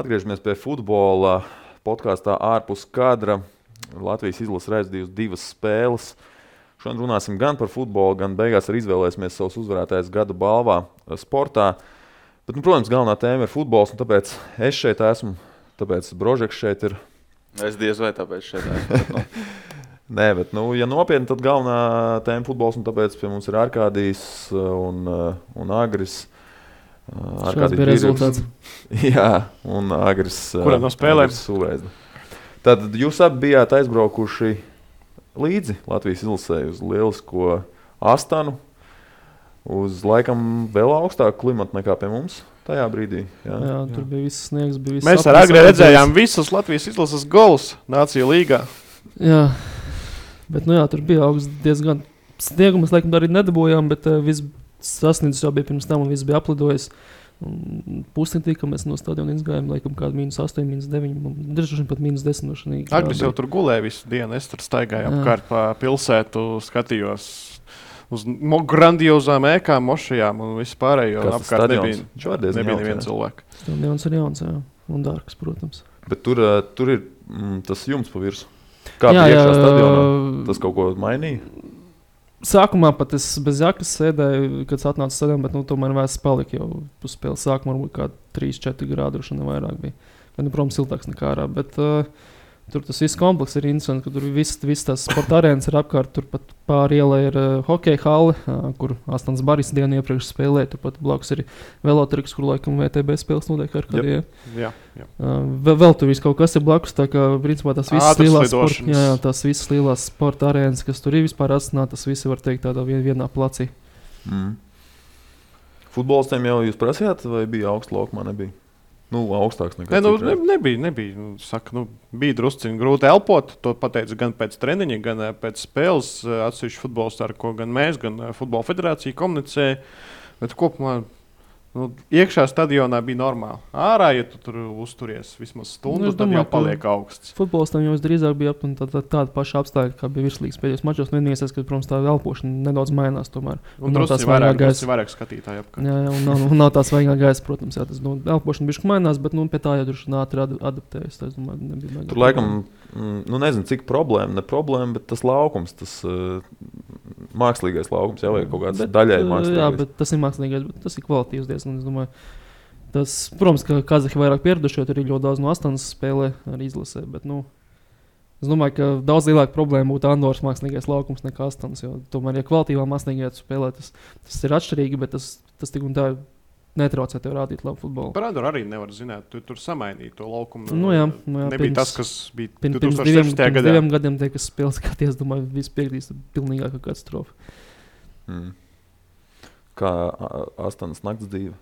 Atgriežamies pie futbola podkāstā ārpus kadra. Latvijas izlase redzējusi divas spēles. Šodien runāsim gan par futbolu, gan beigās arī izvēlēsimies savus uzvarētājus gada balvā eh, sportā. Bet, nu, protams, galvenā tēma ir futbols, un tāpēc es šeit esmu. Tāpēc Brožeks šeit ir. Es diez vai tāpēc šeit esmu. Nē, bet, nu, ja nopietni, tad galvenā tēma ir futbols, un tāpēc pie mums ir Arkādijs un, un Agris. Kāds bija rezultāts? Jā, un Agris. Kurā no spēlēm? Tad jūs abi bijāt aizbraukuši līdzi Latvijas izlasē uz lielisko Astanu. Uz laikam vēl augstāku klimatu nekā pie mums tajā brīdī. Jā, jā tur bija viss sniegs. Bija viss Mēs ar Agri redzējām visus Latvijas izlases golus Nāciju līgā. Jā, bet nu jā, tur bija augsts diezgan sniegu. Mēs laikam arī nedabūjām, bet uh, viss sasniedzis jau bija pirms tam un viss bija aplidojis. Pusdienā, kad mēs no stadiona izgājām, laikam, kāda minus 8, minus 9, dažreiz pat minus 10. Agris jau tur gulēja visu dienu. Es tur staigāju apkārt pa pilsētu, skatījos uz grandiozām ēkām, mošajām un vispārējo. Apkārt nebija, nebija neviena cilvēka. Stadions ir jauns, jā, un dārgs, protams. Bet tur, uh, tur ir mm, tas jumts pa virsmu. Kā jā, jā, stadionā? Tas kaut ko mainīja? Sākumā pat es bez jakas sēdēju, kad atnācu stadionā, bet nu, tomēr vēs palika jau uz spēles sākuma, varbūt kā 3-4 grādi, un vairāk bija. Bet, nu, protams, siltāks nekā ārā. Bet, uh, Tur tas viss komplekss ir interesants, ka tur viss, viss tās sporta arēnas ir apkārt. Turpat pāri ielai ir uh, hokeja hale, uh, kur Astonas Baris dienu iepriekš spēlēja. Turpat blakus ir velotriks, kur laikam VTB spēles notiek ar kādiem. Jā, jā. Uh, vēl, vēl tur viss kaut kas ir blakus. Tā kā principā tās visas lielās sporta, jā, jā, tās visas lielās sporta arēnas, kas tur ir vispār asināt, tas viss var teikt tādā vien, vienā placī. Mm. Futbolistiem jau jūs prasījāt, vai bija augsts laukumā? Nu, augstāks nekā ne, nu, ne, nebija. nebija. Nu, saka, nu, bija drusku grūti elpot. To pateica gan pēc treniņa, gan eh, pēc spēles. Eh, atsevišķi futbolisti, ar ko gan mēs, gan eh, Futbola federācija komunicēja. Bet kopumā Nu, iekšā stadionā bija normāli. Ārā, ja tu tur uzturies vismaz stundu, nu, domāju, tad jau paliek augsts. Futbolistam jau drīzāk bija ap, tā, tā, tāda paša apstākļa, kā bija virslīgas pēdējos mačos. Vienīgais, ka, protams, tā elpošana nedaudz mainās. Tomēr. Un, un drusku vairāk, gaisa. vairāk skatītāju apkārt. Jā, jā, un nav, un nav tās vaigā gaisa, protams. Jā, tas nu, elpošana bišķi mainās, bet nu, pie tā jau droši ātri ad, adaptējas. Tas, domāju, nebija tur laikam, mm, nu nezinu, cik problēma, ne problēma, bet tas laukums, tas uh, mākslīgais laukums ir kaut kāds daļai mākslīgais. Jā, bet tas ir mākslīgais, bet tas ir kvalitīvs diezgan. Tas, protams, ka Kazahi vairāk pieraduši, jo tur ir ļoti daudz no astoņas spēlē arī izlasē. Bet, nu, Es domāju, ka daudz lielāka problēma būtu Andoras mākslīgais laukums nekā Astonas. Tomēr, ja kvalitīvā mākslīgā spēlē, tas, tas ir atšķirīgi, bet tas, tas tik un tā netraucē tev rādīt labu futbolu. Par Andoru arī nevar zināt, tu tur samainīji to laukumu. Nu, jā, nu, jā, nebija pirms, tas, kas bija pirms, pirms diviem, gadā. diviem gadiem, tie, kas spēlē skaties, domāju, viss piekritīs, pilnīgāka katastrofa. Mm. Kā Astonas nakts dzīve.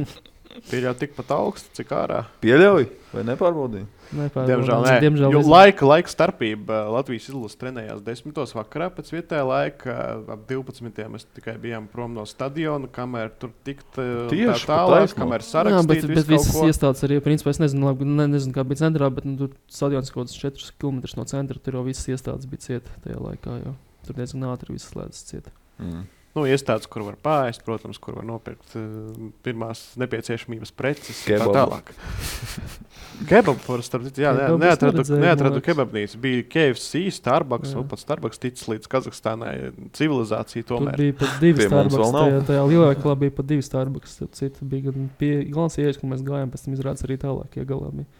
Pieļauj tikpat augstu, cik ārā. Pieļauj vai nepārbaudīji? Diemžēl nē. Diemžēl jo laika, laika starpība Latvijas izlases trenējās 10. vakarā pēc vietējā laika. Ap 12. mēs tikai bijām prom no stadiona, kamēr tur tikt Tieši, tā tālāk, kamēr sarakstīt. Jā, bet, bet visas iestādes arī, principā, es nezinu, labi, ne, nezinu kā bija centrā, bet nu, tur stadions kaut kāds 4 km no centra, tur jau visas iestādes bija cieta tajā laikā. Jau. Tur diezgan ātri viss slēdzas cieta. Mm. Nu, iestādes, kur var pāriest, protams, kur var nopirkt uh, pirmās nepieciešamības preces. Tā tālāk. Kebabs, starp citu, jā, ne, neatradu, neatradu kebabnīcu. Bija KFC, Starbucks, un pat Starbucks ticis līdz Kazahstānai civilizācija. Tomēr. Tur bija pat divi Starbucks. Tajā, tajā lielākā bija pat divi Starbucks. Citu bija gan pie Glāns ieejas, kur mēs gājām, pēc tam izrādās arī tālāk iegalā. Bija.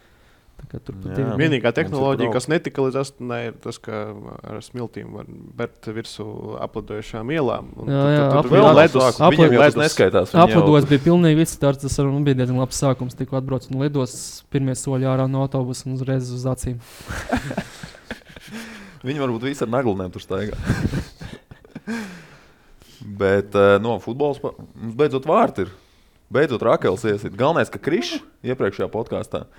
Vienīgā tehnoloģija, kas netika līdz astoņai, ir tas, ka ar smiltīm var bērt virsū aplidojušām ielām. Jā, jā, neskaitās. Aplidojums bija pilnīgi viss tāds, tas arī bija diezgan labs sākums. Tikko atbrauc un lidos pirmie soļi ārā no autobusa un uzreiz uz acīm. Viņi varbūt visi ar naglunēm tur staigā. Bet uh, no futbola mums beidzot vārti ir. Beidzot, Rakels iesit. Galvenais, ka Krišs iepriekšējā podkāstā uh,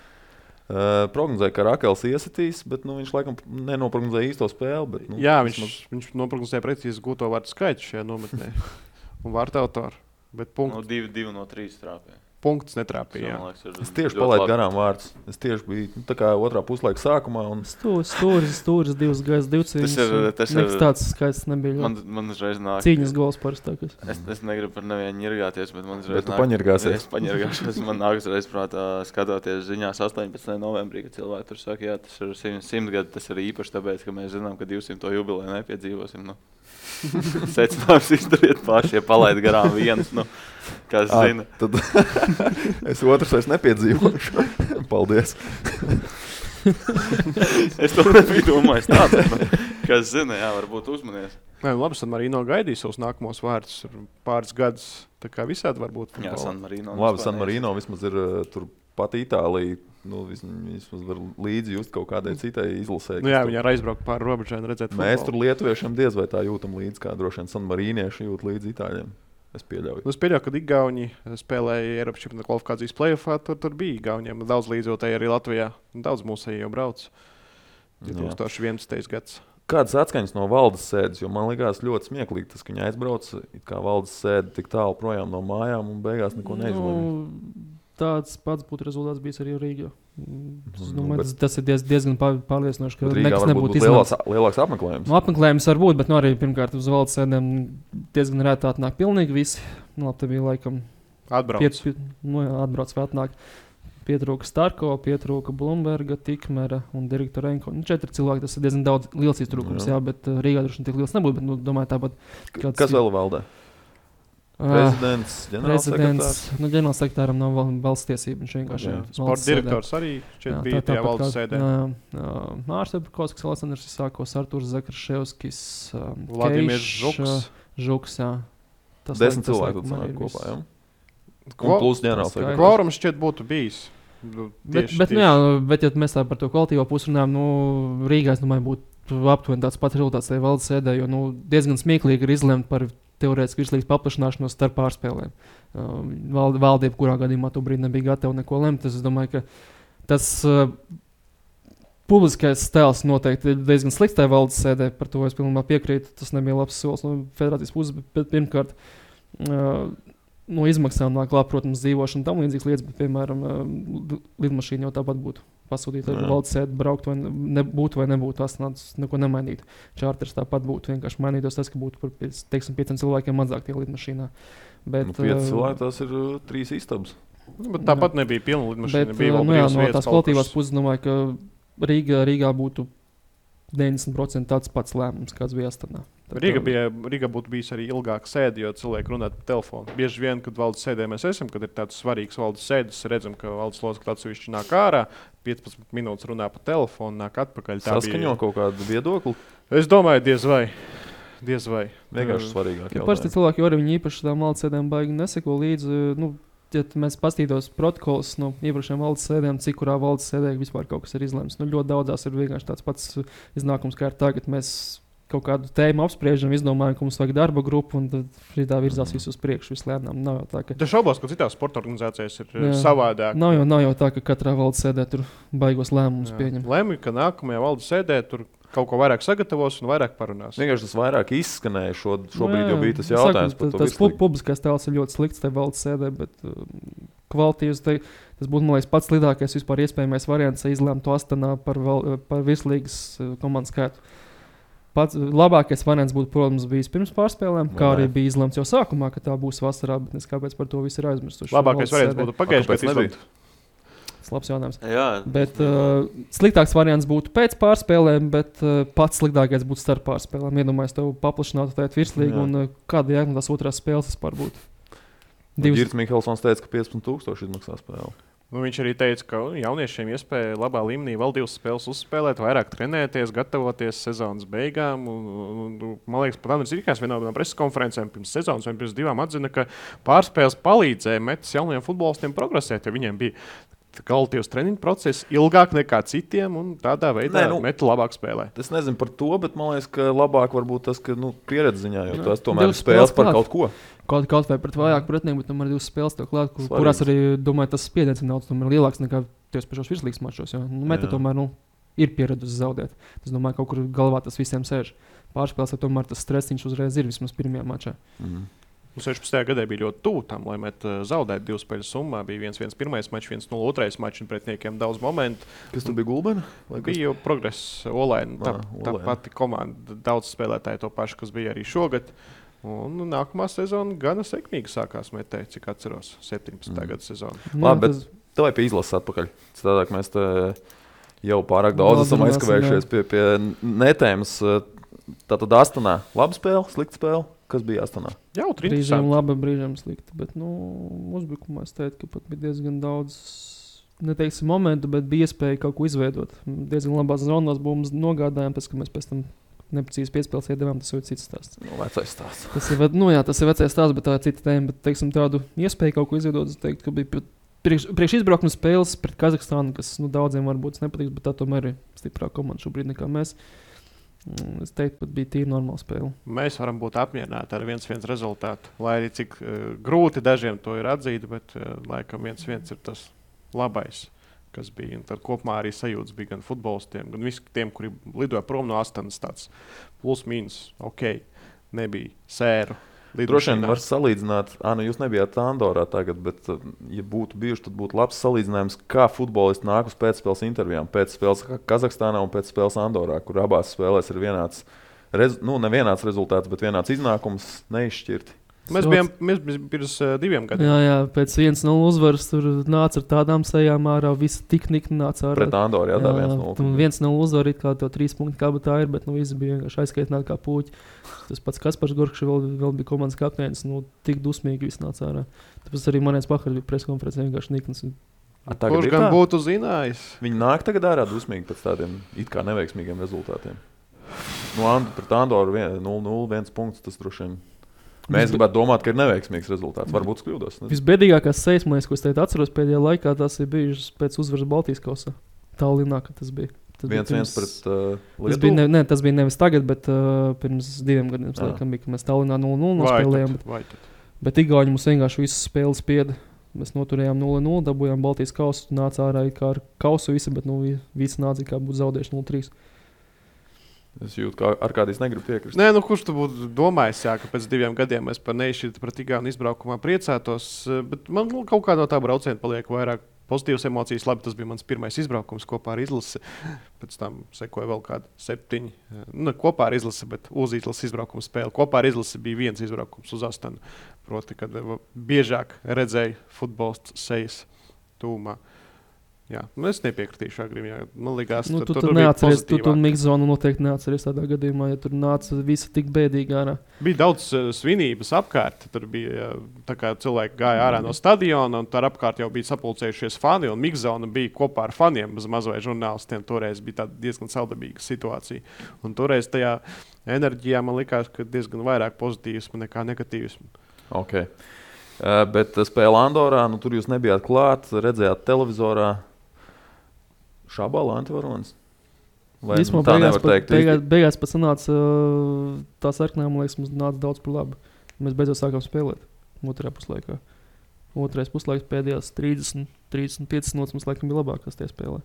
Uh, prognozēja, ka Rakels iesitīs, bet nu, viņš laikam nenoprognozēja īsto spēli. Bet, nu, Jā, viņš, vismaz... viņš noprognozēja precīzi gūto vārdu skaitu šajā nometnē un vārtu autoru. Bet punktu. No 2 no 3 trāpīja. Punkts netrāpīja. liekas, Es tieši palaidu garām vārdus. Es tieši biju nu, otrā puslaika sākumā. Un... Stūris, stūris, stūris, divas gaisa, divas Tas ir- tas ir- tāds skaists nebija. Man, man uzreiz nāk. Cīņas gols parastākais. Es, es negribu par nevienu ņirgāties, bet man uzreiz Bet nāk- paņirgāsies. Es paņirgāšos. Man nāk uzreiz prātā, skatoties ziņās 18. novembrī, kad cilvēki tur saka, jā, tas ir 100, 100 gadi, tas ir īpaši tāpēc, ka mēs zinām, ka 200. jubileju nepiedzīvosim. Nu. Secinājums izdariet paši, ja palaid garām viens. Nu, kas Ā, zina? Tad es otrs vairs nepiedzīvošu. Paldies. Es to nebiju domājis tādā. Nu, kas zina, jā, varbūt uzmanies. Nē, nu labi, San Marino gaidīs savus nākamos vārdus. Pāris gadus tā kā visādi var būt. Jā. San Marino. Labi, San Marino vismaz ir uh, tur pat Itālija. Nu, vis- vismaz var līdzi just kaut kādai citai izlasē. Nu, jā, viņi ir aizbraukt pāri robežai un redzēt, Mēs futbolu. tur lietuviešiem diez vai tā jūtam līdzi, kā droši vien San Marīnieši jūt līdzi Itāļiem. Es pieļauju. Nu, es pieļauju, ka Igauni spēlēja Eiropas čempionāta kvalifikācijas plēsoņā. Tur, tur bija Igauniem daudz līdzjūtēji arī Latvijā. Daudz mūsu jau brauc. Jā. 2011. gads. Kādas atskaņas no valdes sēdes, jo man liekas ļoti smieklīgi tas, ka viņi aizbrauca, it kā valdes sēde tik tālu projām no mājām un beigās neko neizlēma. Nu, tāds pats būtu rezultāts bijis arī Rīgā. Es Nu, domāju, bet- tas, ir diez, diezgan pār- pārliecinoši, ka nekas nebūtu būtu izlemts. lielāks, lielāks apmeklējums. Nu, apmeklējums var būt, bet nu, arī pirmkārt uz valsts sēdēm diezgan rētā atnāk pilnīgi visi. Nu, labi, bija laikam Atbrauc. piet, piet, nu, jā, atbrauc vēl atnāk. Pietrūka Starko, pietrūka Blūmberga, Tikmera un Direktorenko. Nu, četri cilvēki, tas ir diezgan daudz, liels iztrūkums, Jā. jā, bet uh, Rīgā droši vien tik liels nebūtu. Bet, nu, domāju, tāpat. kāds Kas vēl valdē? Ā, Prezidents, ģenerālsekretārs. Prezidents, nu, ģenerālsekretāram nav val- valsts tiesība. Viņš vienkārši Jā. ir valsts direktors arī šķiet Jā, bija tā- tajā tāpat valdes sēdē. jā, jā. Mārcis Kalniņš, Aleksandrs Isākos, Artūrs Zakarševskis, um, Vladimirs Žuks. Žuks. Jā. Tas Desmit cilvēku sanāk kopā. Kvo- Un plus ģenerālsekretārs. Kvorums šķiet būtu bijis. Nu, Bet, tieši- bet, nu, tieši- jā, bet, ja mēs tā par to kvalitīvo pusi runājam, nu, Rīgā, es domāju, būtu aptuveni tāds pats rezultāts, ja valsts sēdē, jo nu, diezgan smieklīgi ir izlemt par teorētisku virslīgas paplašināšanos starp pārspēlēm. Uh, val, valdība, kurā gadījumā to brīdi nebija gatava neko lemt, es domāju, ka tas uh, publiskais tēls noteikti ir diezgan slikts tajā valdes sēdē, par to es pilnībā piekrītu. Tas nebija labs solis no federācijas puses, bet, bet pirmkārt. Uh, no izmaksām nāk klāt, protams, dzīvošana un tam līdzīgas lietas, bet, piemēram, eh, lidmašīna jau tāpat būtu pasūtīta ar Jā. valsts sēdi, braukt vai ne, būtu vai nebūtu. Tas nāc, neko nemainītu. Čārters tāpat būtu. Vienkārši mainītos tas, ka būtu par teiksim, pieciem cilvēkiem mazāk tie lidmašīnā. Bet, Nu, pieci eh, cilvēki, tas ir uh, trīs istabas. Nu, Bet tāpat nebija pilna lidmašīna. Bet, bija eh, nu, jā, no tās kuras. puses domāju, ka Rīgā, Rīgā būtu 90% tāds pats lēmums, kāds bija Astanā. Tā Rīga, bija, Rīga būtu bijis arī ilgāk sēde, jo cilvēki runā pa telefonu. Bieži vien, kad valdes sēdē mēs esam, kad ir tāds svarīgs valdes sēdes, redzam, ka valdes locekļi atsevišķi nāk ārā, 15 minūtes runā pa telefonu, nāk atpakaļ. Tā Saskaņo kaut kādu viedokli. Bija, es domāju, diez vai. Diez vai. Vienkārši Mm. svarīgāk. Ja parasti cilvēki jau arī viņi īpaši tam valdes sēdēm baigi neseko līdzi. Nu, ja mēs paskatītos protokols no iepriekšējām valdes sēdēm, cik kurā valdes sēdē vispār kaut kas ir izlemts. Nu, ļoti daudzās ir vienkārši tāds pats iznākums, kā ir tagad. Mēs kaut kādu tēmu apspriežam, izdomājam, ka mums vajag darba grupu, un tad tā virzās visu uz priekšu. Visu lēnām. Nav jau tā, ka, Es šaubos, ka citās sporta organizācijās ir Jā. Jā. savādāk. nav jau, nav jau tā, ka katrā valdes sēdē tur baigos lēmumus pieņem. Lemj, ka nākamajā valdes sēdē tur kaut ko vairāk sagatavos un vairāk parunās. Vienkārši tas vairāk izskanēja. Šo, šobrīd Nu, jau jā, bija tas jautājums saku. Tas pu- publiskais tēls ir ļoti slikts tajā valdes sēdē, bet uh, kvalitīvs te, tas būtu liekas, pats lidākais vispār iespējamais variants, ja izlemtu Astanā par, val, par virslīgas uh, komandu skaitu. Pats labākais variants būtu, protams, bijis pirms pārspēlēm, kā Vai arī bija izlemts jau sākumā, ka tā būs vasarā, bet es kāpēc par to visu ir aizmirsuši. Labākais variants būtu pagājušajā gadā. Tas labs jautājums. Jā, Bet uh, sliktāks variants būtu pēc pārspēlēm, bet uh, pats sliktākais būtu starp pārspēlēm. Iedomājieties, tev paplašinātu tādu virslīgu, Jā. un uh, kāda jēga no tās otrās spēles vispār būtu? Divas... Girts Mihelsons teica, ka 15,000 izmaksā spēle. Nu, viņš arī teica, ka nu, jauniešiem iespēja labā līmenī vēl divas spēles uzspēlēt, vairāk trenēties, gatavoties sezonas beigām. Un, un, un, man liekas, pat Andris Rīgās vienā no preses konferencēm pirms sezonas vai pirms divām atzina, ka pārspēles palīdzēja metis jauniem futbolistiem progresēt, jo viņiem bija kvalitīvs treniņu process, ilgāk nekā citiem, un tādā veidā Nē, nu- meti labāk spēlē. Es nezinu par to, bet man liekas, ka labāk varbūt tas, ka nu, pieredze ziņā jau tas tomēr ir spēles par kaut ko. Kaut, kaut vai pret vājāku pretinieku, bet tomēr divas spēles tev klāt, kur, kurās arī, domāju, tas spiediens ir daudz lielāks nekā tos pašos virslīgas mačos. Jo, nu, meta Jā. tomēr nu, ir pieradusi zaudēt. Es domāju, kaut kur galvā tas visiem sēž. Pārspēlēs, tomēr tas stresiņš uzreiz ir vismaz pirmajā mačā. Mhm. Un 16. gadā bija ļoti tuvu tam, lai met uh, zaudētu divu spēļu summā. Bija 1-1 pirmais mačs, 1-0 otrais mačs, un pretinieks daudz momentu. Kas tur bija Gulbena? Vai kas? Bija jau progress, Olaina. Tā, Ā, tā pati komanda, daudz spēlētāju to pašu, kas bija arī šogad. Un nākamā sezona gana sekmīgi sākās metēt, cik atceros, 17. Mm. Gada sezona. Nu, Labi, bet tas- tev ir izlases atpakaļ. Citādi mēs te jau pārāk daudz esam aizkavējušies pie, pie netēmas. Tātad Astanā laba spēle, slikta spēle. Kas bija Astanā? Jā, tur ir Brīžiem labi, brīžiem slikti. Bet, nu, uzbrukumā es teiktu, ka pat bija diezgan daudz, neteiksim, momentu, bet bija iespēja kaut ko izveidot. Diezgan labās zonās būs nogādājām, pēc tam mēs pēc tam neprecīzi piespēles iedavām. Tas jau ir cits stāsts. Nu, vecais stāsts. Tas ir, nu, jā, tas ir vecais stāsts, bet tā ir cita tēma. Bet, teiksim, tādu iespēju kaut ko izveidot, es teiktu, ka bija pat priekš, priekš izbraukuma spēles pret Kazahstānu, kas nu, daudziem varbūt nepatiks, bet tā tomēr ir stiprāka komanda šobrīd nekā mēs. Mm, Es teiktu, ka bija tīri normāla spēle. Mēs varam būt apmierināti ar 1-1 rezultātu. Lai arī cik uh, grūti dažiem to ir atzīt, bet uh, laikam 1-1 ir tas labais, kas bija. Un tad kopumā arī sajūta bija gan futbolistiem, gan visiem, kuri lidoja prom no. Tāds plus mīnus, ok, nebija sēru. Droši vien var salīdzināt, ah, nu jūs nebijāt Andorā tagad, bet, ja būtu bijuši, tad būtu labs salīdzinājums, kā futbolisti nāk uz pēcspēles intervijām. Pēc spēles Ka- Kazahstānā un pēc spēles Andorā, kur abās spēlēs ir vienāds, rez, nu, ne vienāds rezultāts, bet vienāds iznākums, neizšķirti. Mēs bijām mēs bijām pirms uh, diviem gadiem. Jā, jā, pēc vienas no uzvaras tur nāca ar tādām sejām ārā. Viss tik nikni nāca ārā. Pret Andoru, jā, tā viens no un viens no uzvaru, it kā to trīs punktu kabatā ir, bet nu, visi bija vienkārši aizskaitināti kā puķi. Tas pats Kaspars Gorkšs vēl, vēl bija komandas kapteinis. Nu, tik dusmīgi viss nāca ārā. Tāpēc arī manējais pakaļ bija preskonferencē vienkārši tagad Kurš gan tā? būtu zinājis? Viņi nāk tagad ārā dusmīgi pēc tādiem it kā neveiksmīgiem rezultātiem. Nu, And, pret Andoru 0-0, punkts. Tas droši vien. Mēs gribētu domāt, ka ir neveiksmīgs rezultāts. Varbūt es kļūdos. Visbēdīgākās liekas, ko es teicu, atceros pēdējā laikā, tas ir bijušas pēc uzvaras Baltijas kausā. Tālinā, kad tas bija. Tas bija Viens viens pirms- pret uh, Tas bija, ne, Lietuvu. ne, tas bija nevis tagad, bet uh, pirms diviem gadiem. Laikam, bija, mēs Tallinā 0-0 Vai nospēlējām. Bet, bet Igauni mums vienkārši visu spēli spieda. Mēs noturējām 0-0, dabūjām Baltijas kausu. Nāca ārā kā ar kausu visi, bet nu, vi- visi nāca kā būtu zaudējuši 0-3. Es jūtu, ka ar kādiem negribu piekrist. Nē, nu, kurš tu būtu domājis, jā, ka pēc diviem gadiem mēs par neizšķirtu pret Igaunu izbraukumā priecātos. eh, Bet man nu, kaut kā no tā brauciena paliek vairāk pozitīvas emocijas. Labi, tas bija mans pirmais izbraukums kopā ar izlasi. Pēc tam sekoja vēl kādi septiņi. eh, Nu, kopā ar izlasi, bet uz izlases izbraukuma spēli. Kopā ar izlasi bija viens izbraukums uz Astanu. Proti, kad biežāk redzēju futbolistu sejas tūmā. Jā, nu es nepiekritīšu agrim. jā. Man liekas, Nu, tu tur tur neatceries, tu tur pozitīvāk. Mikzonu noteikti neatceries tādā gadījumā, ja tur nāca visi tik bēdīgi ārā. Bija daudz uh, svinības apkārt. Tur bija tā kā cilvēki gāja ārā no stadiona, un tur apkārt jau bija sapulcējušies fani. Un Mikzona bija kopā ar faniem, bez mazliet žurnālistiem. Toreiz bija diezgan saudabīga situācija. Un toreiz tajā enerģijā man likās, ka diezgan vairāk pozitīvismu nekā negatīvismu. Okay. Uh, bet spēlē Andorā, nu, tur jūs nebijāt klāt, redzējāt televizorā šābālu antivaronis. Vai Īsumā nu, tā beigās, nevar teikt? beigās, beigās pats sanāca tā sarkanā, man liekas, mums nāca daudz par labu. Mēs beidzot sākām spēlēt otrajā puslaikā. Otrais puslaiks pēdējās 30, 35 minūtes mums laikam bija labākās tajā spēlē.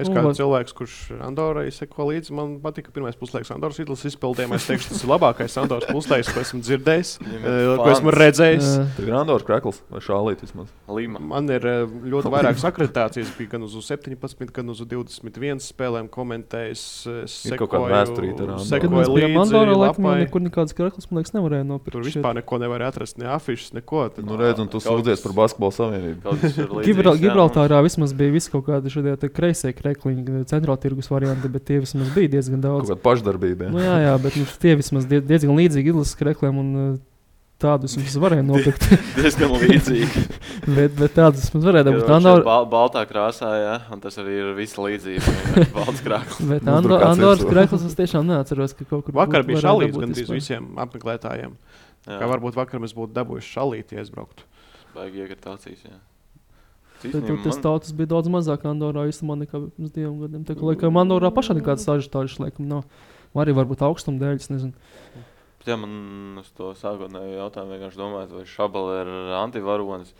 Es kā vai- cilvēks, kurš Andorai seko līdzi, man patika pirmais puslaiks Andoras izlases izpildījumā. Es teikšu, tas ir labākais Andoras puslaiks, ko esmu dzirdējis, eh, ir ko esmu redzējis. Tur ir Andorra krekls vai šālīt vismaz. Lima. Man ir eh, ļoti vairākas akreditācijas. Bija gan uz 17, gan uz 21 spēlēm komentējis. Es Ir kaut kāda sekoju- ar Andoru. kad sekoju līdzi Andorā, laikam lapai. nekur nekādas kreklas, man liekas, nevarēja nopirkt. Tur šeit. vispār neko nevar atrast, ne afišas, neko. Tad, Nu, redz, un tu sūdzies par basketbalu savienību. Ir Gibraltārā vismaz bija visi kaut kādi šie te kreisie krekliņi, centrāla tirgus varianti, bet tie vismaz bija diezgan daudz. kāda pašdarbība. Nu, Ja? jā, jā, bet nu, tie vismaz die, diezgan līdzīgi izlases krekliem un uh, tādus mums varēja nopirkt. Diezgan līdzīgi. bet, bet tādus mums varēja dabūt. Andor, šeit Bal baltā krāsā, jā, un tas arī ir viss līdzīgs. Balts krāklis. bet kāds Andoras krekls es tiešām neatceros, ka kaut kur Vakar bija šalīts gandrīz visiem apmeklētājiem. Kā Jā, varbūt vakar mēs būtu dabūjuši šalīti, ja aizbrauktu. baigi iekrīt acīs. jā. Īstenībā tur tas tautas bija daudz mazāk Andorā īstenībā nekā pirms diviem gadiem. Tā kā laikam Andorā pašā nekādas sažģītas laikam nav. Arī varbūt augstuma dēļ, es nezinu. Bet, jā, man uz to sākotnēju jautājumu vienkārši domājot, vai Šabala ir antivaronis.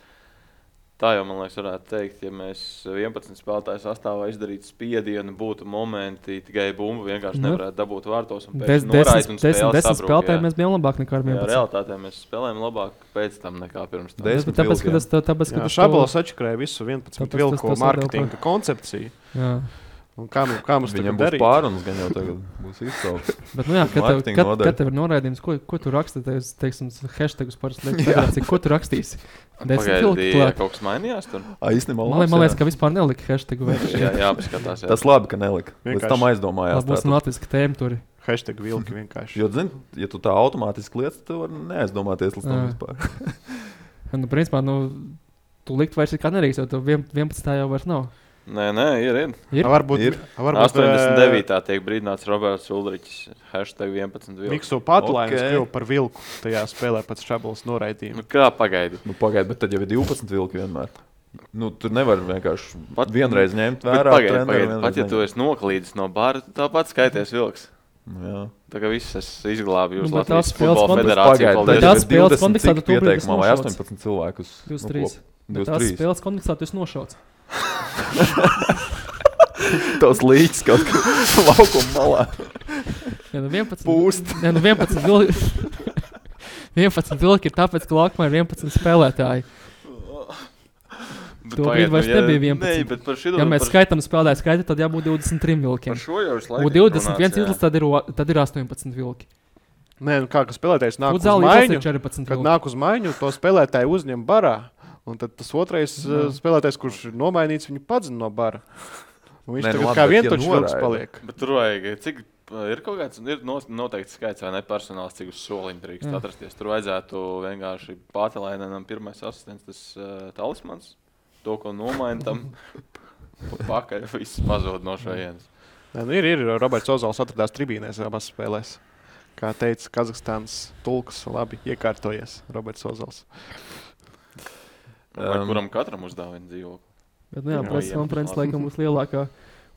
Tā jau man liekas, varētu teikt, ja mēs 11 spēlētāju sastāvā izdarītu spiedienu, būtu momenti, tikai bumbu vienkārši Nu. nevarētu dabūt vārtos. un Des, pēkšņi desmit, noraida un desmit, spēle desmit sabruk, spēlētāji jā. mēs bijām labāk nekā ar Jā, 11. realitātē mēs spēlējam labāk pēc tam nekā pirms tam. Des- Tas, tāpēc, ka tas, tā- tāpēc, ka Jā, tas Šabols atšķirēja visu 11 Tāpēc tas- vilku tas mārketinga koncepciju. Jā. Un kā, mu- kā mums Viņam būs pārunas, gan jau tagad būs izcauts. Bet, nu, jā, kad, tev, kad, nodaļa. kad tev ir noraidījums, ko, ko tu raksti, tev, teiksim, hashtagus par federāciju, ko tu rakstīsi? Klāt. kaut kas mainījās tur. Ai, īstenībā, Man, labs, man liekas, jā. ka vispār nelika hashtagu vai Jā, jā paskatās. Jā. tas labi, ka nelika. Līdz Vienkārši- tam aizdomājās. Tā būs tātad. latviska tēma tur. Hashtag vilki vienkārši. Jo, zini, ja tu tā automātiski lietas, tad vari neaizdomāties līdz tam vispār. Nu, principā, nu, tu likt vairs kā nerīks, jo vien- 11. jau vairs nav. Nē, nē, ir. ir. Ir? A, Varbūt, Ir. varbūt 89. tiek brīdināts Roberts Ulrichs. Hashtag 11. vilks. Miksu patlainis Ok. okay. kļuva par vilku tajā spēlē pēc Šabols noraidījuma. Nu, kā pagaidi? Nu, Pagaidiet, bet tad jau ir 12 vilki vienmēr. Nu, tur nevar vienkārši Pat- vienreiz ņemt vērā. Pagaidi, pagaidi. vienreiz Pat ja tu esi noklīdis no bāra, tad tāpat skaities vilks. Nu, Jā. Tā kā viss es izglābu jūs Nu, Latvijas futbola kontekstā- federāciju. Jau ir spēles 20 kontekstā tu esi pieteikumā vai nošauts. 18 cilvēkus. 23. Nu, Bet Tās 23. spēles kontekstā tu esi nošauts. Tos līķis kaut kā laukuma malā. Ja, nu 11, Pūst. Ja, nu 11 vilki. 11 vilki ir tāpēc, ka laukumā ir 11 spēlētāji. Bet To pagaidi, brīdi vairs nu, ja- nebija 11. Nē, bet par šito. Ja mēs par, skaitām spēlētāju skaitu, tad jābūt 23 vilkiem. par šo jau Un laiku. 21 runāts, jā. izlases, tad, ir tad ir 18 vilki. Nē, nu kā ka spēlētājs nāk uz Futzālā izlase maiņu. ir 14 Kad nāk uz maiņu, to spēlētāju uzņem barā. Un tad tas otrais uh, spēlētājs, kurš ir nomainīts, viņu padzina no bara. Un viņš Nē, nu tagad labi, kā vientuļš vilks paliek. Bet tur vajag, cik ir kaut kāds, ir noteikts skaits vai ne personāls, cik uz soliņa drīkst Jā. atrasties. Tur vajadzētu vienkārši pātelēnam pirmais asistents, tas uh, talismans, to, ko nomaina tam. Pakaļ viss pazūd no šejienes. Nē, nu ir, ir. Roberts Ozals atradās tribīnēs abās spēlēs. Kā teica Kazahstānas tulks, labi iekārtojies Roberts Ozals. Vai Um, kuram katram uzdāvina dzīvokli? Bet, nu, jā, preses konferences laikam būs lielākā,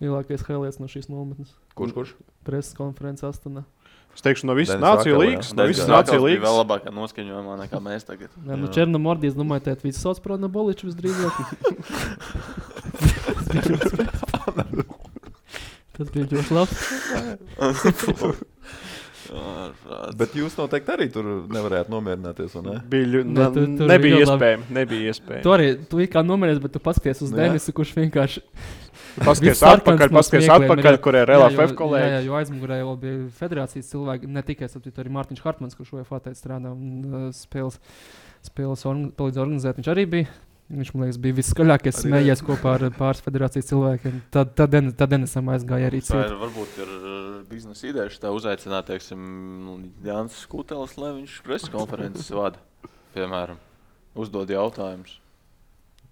lielākais highlights no šīs nometnes. Kurš, kurš? Preses konferences Astonā. Es teikšu, no visas nāciju jā. No visas nāciju līgas. vēl labākā noskaņojumā nekā mēs tagad. Jā, nu Jā. Černomordijas, domāju, tēt visu sauc par Anaboliču visdrīzāk. Tas bija ļoti labi. Bet jūs noteikti arī tur nevarējāt nomierināties, ne? Bija, Ne, tu- tur nebija iespējams. Nebija iespējams. Tu arī tu kā nomēries, bet tu paskaties uz Nu. Denisu, kurš vienkārši. Paskaties atpakaļ, paskaties atpakaļ, kur ir LFF jo- Jā, jā, kolēģi. jo aizmugurē vēl bija federācijas cilvēki, ne tikai sapīt, arī Mārtiņš Hartmans, kurš UFA teica strādā un uh, spēles, spēles palīdz organizēt. Viņš arī bija. Viņš, man liekas, bija viskaļākais smējies kopā ar pāris federācijas cilvēkiem. Tad, tad, Den- tad Denisam aizgāja arī ir varbūt ir uh, biznesa ideja, tā uzaicināt, teiksim, Jānis Skutelis, lai viņš preses konferences vada, piemēram, uzdod jautājumus.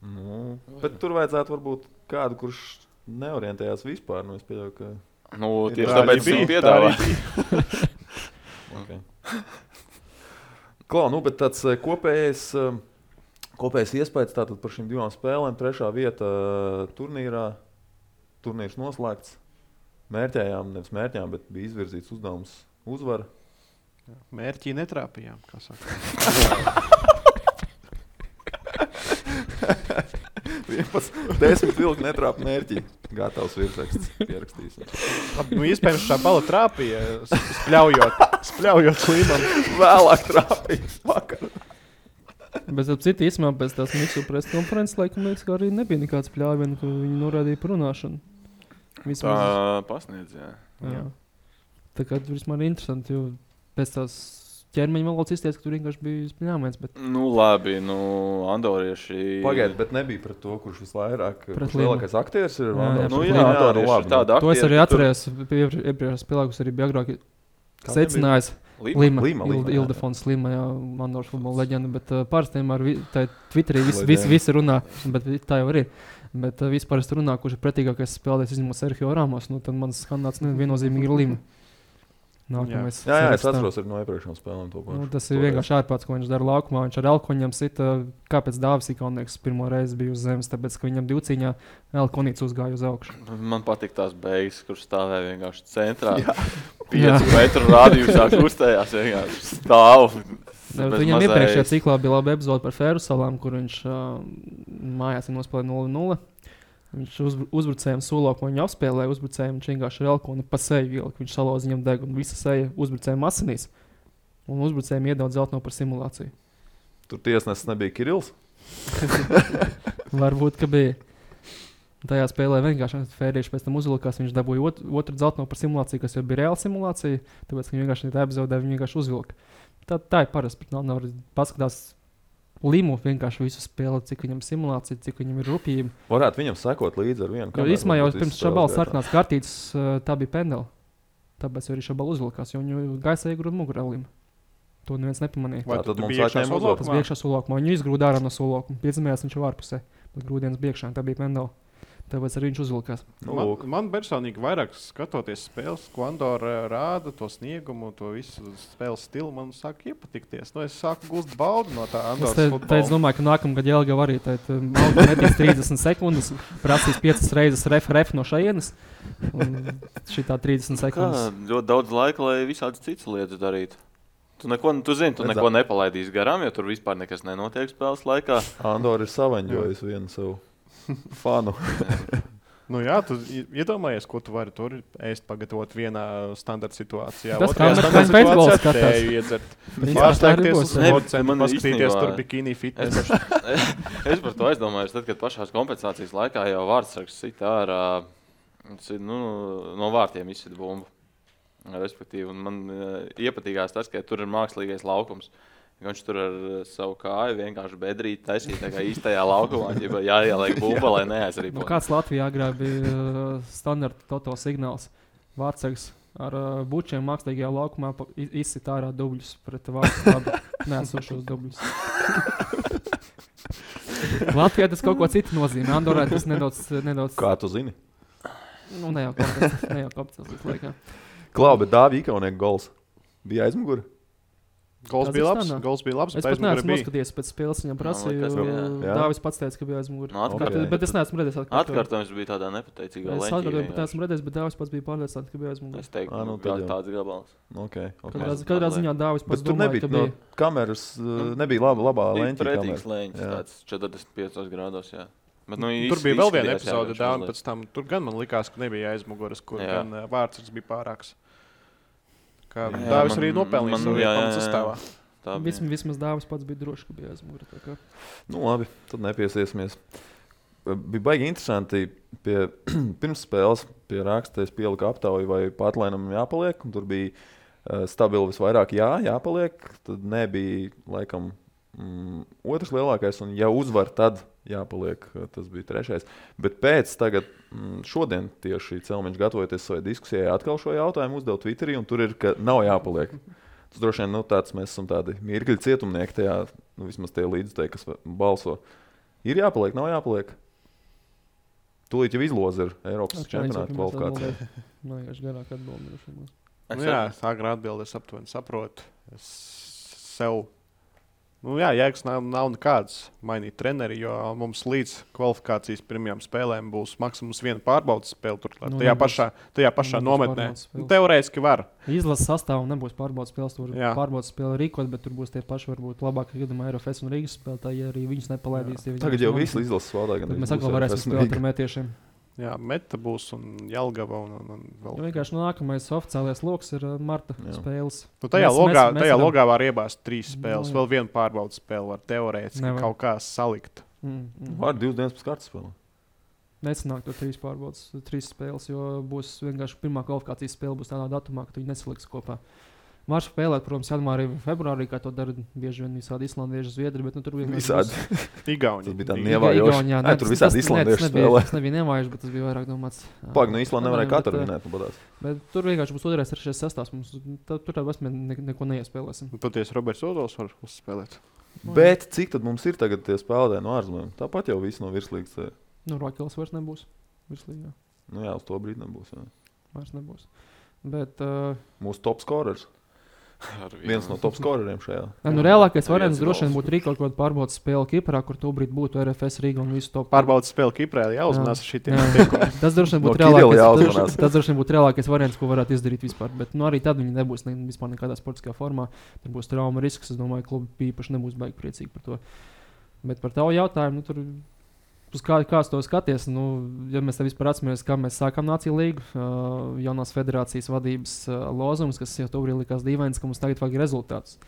Nu, bet tur vajadzētu varbūt kādu, kurš neorientējās vispār. Nu, es pieļauju, ka. Nu, tieši tā tāpēc viņi bija, piedāvā. tā arī Okay. Klau, nu, bet tāds eh, kopējais, eh, kopējais iespējas tātad par šīm divām spēlēm. Trešā vieta eh, turnīrā. Turnīrs noslēgts. Mērķējām, nevis mērķējām, bet bija izvirzīts uzdevums uzvaru. Mērķī netrāpījām. kā saka. 11, 10 vilki netrāpa mērķī. Gatavs virsraksts pierakstīsim. Nu, iespējams, šā bala trāpīja, spļaujot, spļaujot līmam. Vēlāk trāpīja vakar. Bet ap citu īsumā pēc tās miksu preses konferences laikam liekas, ka arī nebija nekāds pļāviens, ka viņi norādīja par runāšanu. Vismaz, Tā pasniedz, jā. jā. Tā kā tur vispār ir interesanti, jo pēc tās ķermeņa valodas izties, ka tur vienkārši bija spļāviens. Bet... Nu, labi, nu, Andorieši. Pagaidiet, bet nebija pret to, kurš visvairāk. Pret Kurš lielākais aktieris ir? Jā, jā, Nu, pret jā, Limu. Andorieši labi, ir tāda To es arī aktieri, ka tur- atceros. Iepriekšējos spēlēkus arī bija agrāk. Kā Secinājis, Lima. Lima, Lima, Lima, Ilde- jā, jā. Ildefons Lima, jā, Mandors futbola leģenda, bet uh, parasti vienmēr vi- tā Twitterī visi, visi, visi runā, bet vi- tā jau arī. Bet uh, vispār es runāju, kurš ir pretīgākais spēlētājs, izņemot Sergio Ramos, nu tad mans skandāts viennozīmīgi ir Lima. Nākamais. Jā, jā, es sarakstā. atceros no iepriekšējām spēlēm. Nu, tas ir vienkārši ārprāts, ko viņš dara laukumā. Viņš ar Elkoņiem sita, kāpēc Dāvis Ikonēks pirmo reizi bija uz zemes, tāpēc, ka viņam divcīņā Elkonīts uzgāja uz augšu. Man patīk tās beigas, kur stāvēja vienkārši centrā. Jā. 5 metru rādījumā kustējās vienkārši stāv. Bez Viņam iepriekšējā ciklā bija laba epizode par Fēru salām, kur viņš uh, mājās ir nospēlējis 0-0. Viņš uzbru, uzbrucējiem solo, ko viņš apspēlēja. Uzbrucējiem viņš vienkārši ir elko un pa seju vilka. Viņš salauza viņam degunu. Visa seja uzbrucējiem asinīs. Un uzbrucējiem iedod zelta par simulāciju. Tur tiesnesis nebija Kirillis. Varbūt, ka bija. Tajā spēlē vienkārši Fērīši pēc tam uzvilkās. Viņš dabūja ot, otru zelta par simulāciju, kas jau bija reāla simulācija. Tāpēc viņš vienkārši tajā epizodē viņu vienkārši uzvilka. Tā, tā ir parasti. Nav, nav paskatās limu vienkārši visu spēli, cik viņam simulācija, cik viņam ir rūpība. Varētu viņam sekot līdzi ar vienu. Jo kameru, īstenībā jau pirms gaitā. sarkanās kartītes, uh, tā bija pendela. Tāpēc arī šā balss uzvilkās, jo viņu gaisa iegrūda mugurā lim. To neviens nepamanīja. Vai tu tad mums iekšā atņēma solokā? Tas bija iekšā solokā. Viņu izgrūda ārā no solokuma. Piedzimējās viņš jau ārpusē. Bet grūdienas biekšā tā bija pendela. Tāpēc arī viņš uzvilkās. Nu, man, man personīgi vairāk skatoties spēles, ko Andorra rāda, to sniegumu, to visu spēles stilu, man sāk iepatikties. Nu, es sāku gūst baudu no tā Es Andoras te, te, es domāju, ka nākamā gada Jālga arī metīs 30 sekundes, prasīs 5 reizes ref, ref no šejienes. un Šitā 30 Kā sekundes. ļoti daudz laika, lai visādas citas lietas darītu. Tu neko, tu zini, tu Redzā- neko nepalaidīsi garām, jo tur vispār nekas nenotiek spēles laikā. Andorra ir savaņģojis vienu savu fanu. Nu, jā, tu iedomājies, ko tu vari tur ēst, pagatavot vienā standarta situācijā. Tas kā standarta situācijā skatās. tēju iedzert. Pārsteigties uz man paskatīties tur bikini Es fitness. par, es par to aizdomājos, tad, kad pašā kompensācijas laikā jau vārdsargs sita ārā sit, nu, no vārtiem izsita bumbu. Respektīvi, un man uh, iepatīkās tas, ka tur ir mākslīgais laukums. ka Viņš tur ar uh, savu kāju vienkārši bedrīt, taisīt tā kā īstajā laukumā. ģipa Jāieliek bumba, lai Nu, neaizrīpo. kāds Latvijā agrāk bija uh, standarta toto signāls? Vārtsargs ar uh, bučiem mākslīgajā laukumā pa- i- izsita ārā dubļus pret vārdu nesošos dubļus. Latvijā tas kaut ko citu nozīmē. Andorā tas nedaudz, nedaudz Kā tu zini? nu, ne jau kāpēc, ne jau kāpēc laikā. Klau, bet Dāvija Ikaunieku gols bija aizmugurē. Gols bija labs. Gols bija labs. Es pat neesmu noskatījies pēc spēles, viņam Man prasīja. Dāvis pats teica, ka bija aizmugurē. Nu, Ok. atkārt, Bet, bet es neesmu redzējis. Atkārtojums bija tādā nepateicīgā Es leņķī atkārtoju, bet vienkārši. esmu redzējis, bet Dāvis pats bija pārliecināts, ka bija aizmugurē. Es teiktu, Ā, nu ka tad jau. tāds gabals. Okay, okay. Katrā, katrā ziņā Dāvis pats tur domāja, nebija ka no bija. kameras, uh, nebija laba, labā Bija leņķa. pretīgs Jā. tāds 45 grādos. Jā. Bet, nu, Tur bija vēl viena epizode, mazliet- pēc tam. Tur gan man likās, ka nebija aizmugures, kur gan uh, vārds bija pārāks. Kā Jā, Dāvis man- arī nopelnīja savu vietu sastāvā. Tā bija. Vismaz, vismaz Dāvis pats bija drošs, ka bija aizmugurē. Nu, labi, tad nepiesiesimies. Bija baigi interesanti. Pie, pirms spēles pie raksta es pieliku aptauju, vai patlēnam jāpaliek. Tur bija uh, stabili visvairāk jā, jāpaliek. Tad nebija laikam mm, otrs lielākais, un ja uzvar, tad jāpaliek. uh, Tas bija trešais. Bet pēc tagad, mm, šodien tieši Celmiņš gatavoties savai diskusijai, atkal šo jautājumu uzdeva Twitterī, un tur ir, ka nav jāpaliek. Tas droši vien nu, tāds, mēs esam tādi mirkļi cietumnieki tajā, nu, vismaz tie līdzekļi, kas balso. Ir jāpaliek, nav jāpaliek. Tūlīt jau izlozi ir Eiropas čempionāta kvalifikācija. Man vienkārši garāk atbildēju. Es Nu, jā, tā agrā atbildē es aptuveni saprotu. Es sev. Nu, jā, jēgas nav, nav nekādas mainīt treneri, jo mums līdz kvalifikācijas pirmajām spēlēm būs maksimums viena pārbaudas spēle. Turklāt Nu, tajā nebūs- pašā, tajā pašā nometnē. Nu, Teorētiski var. Izlases sastāvā nebūs pārbaudas spēles. Tur Jā. pārbaudas spēle rīkot, bet tur būs tie paši, varbūt labākie gadījumā Eiropas un Rīgas spēlētāji, ja arī viņus nepalaidīs. ja Tagad būs jau viss izlases. Tad mēs atkal varēsim spēlēt ar metiešiem. Jā, Meta būs un Jālgava. Un, un, un vēl. Nu, vienkārši no nākamais oficiālais lokus ir uh, Marta Jā. spēles. Nu, tajā Mēs- logā, mēs- mēs tajā varam- logā var iebāzt trīs spēles. Nu, jā. vēl vienu pārbaudas spēli var teorētiski Nevar. kaut kā salikt. Mm, mm. Var divas dienas pēc kārtas spēlēt. Nesanāk to trīs pārbaudas, trīs spēles, jo būs vienkārši pirmā kvalifikācijas spēle būs tādā datumā, ka viņi nesaliks kopā. Var spēlēt, protams, janvārī, februārī, kā to dara bieži vien visādi islandieši, zviedri, bet nu, tur vienkārši Visādi. Igauni. Tas bija tā Iga- Nievajoši. Igaunijā, Ai, ne, tur visādi islandieši spēlē. Tas nebija nevajag, bet tas bija vairāk domāts. Pagaidām, no Īslandes nevarēja katru ā, vinēt. nu, badās. Bet tur vienkārši būs otrais, trešais sastāvs. Mums, tā, tur tā mēs ne, neko neiespēlēsim. Nu, Toties Roberts Odols var uzspēlēt. Bet cik tad mums ir tagad tie spēlētāji no ārzemēm? Tāpat jau viss no virslīgas. eh, Nu, Rokels vairs nebūs. Virslīgā. Nu jā, uz to brīdi nebūs. Jā. Vairs nebūs. Bet uh, Mūsu top scorers. Viens no top skoreriem šajā. Nē, nu, reālākais variants droši vien būtu rīkot kaut kādu pārbaudas spēli Kiprā, kur tobrīd būtu RFS Rīga un visu to Pārbaudas spēle Kiprā, jāuzmanās ar šitiem. Tas droši vien būtu reālākais, tas droši vien būtu reālākais variants, ko varētu izdarīt vispār. Bet nu, arī tad viņi nebūs ne, vispār nekādā sportiskā formā. Tur būs trauma risks. Es domāju, ka klubi īpaši nebūs baigi priecīgi par to. Bet par tavu jautājumu, nu, tur, uz kā, kāds to skaties, nu, ja mēs te vispār atceramies, kā mēs sākām Nāciju līgu, uh, jaunās federācijas vadības uh, lozungs, kas jau tobrīd likās dīvains, ka mums tagad vajag rezultātus.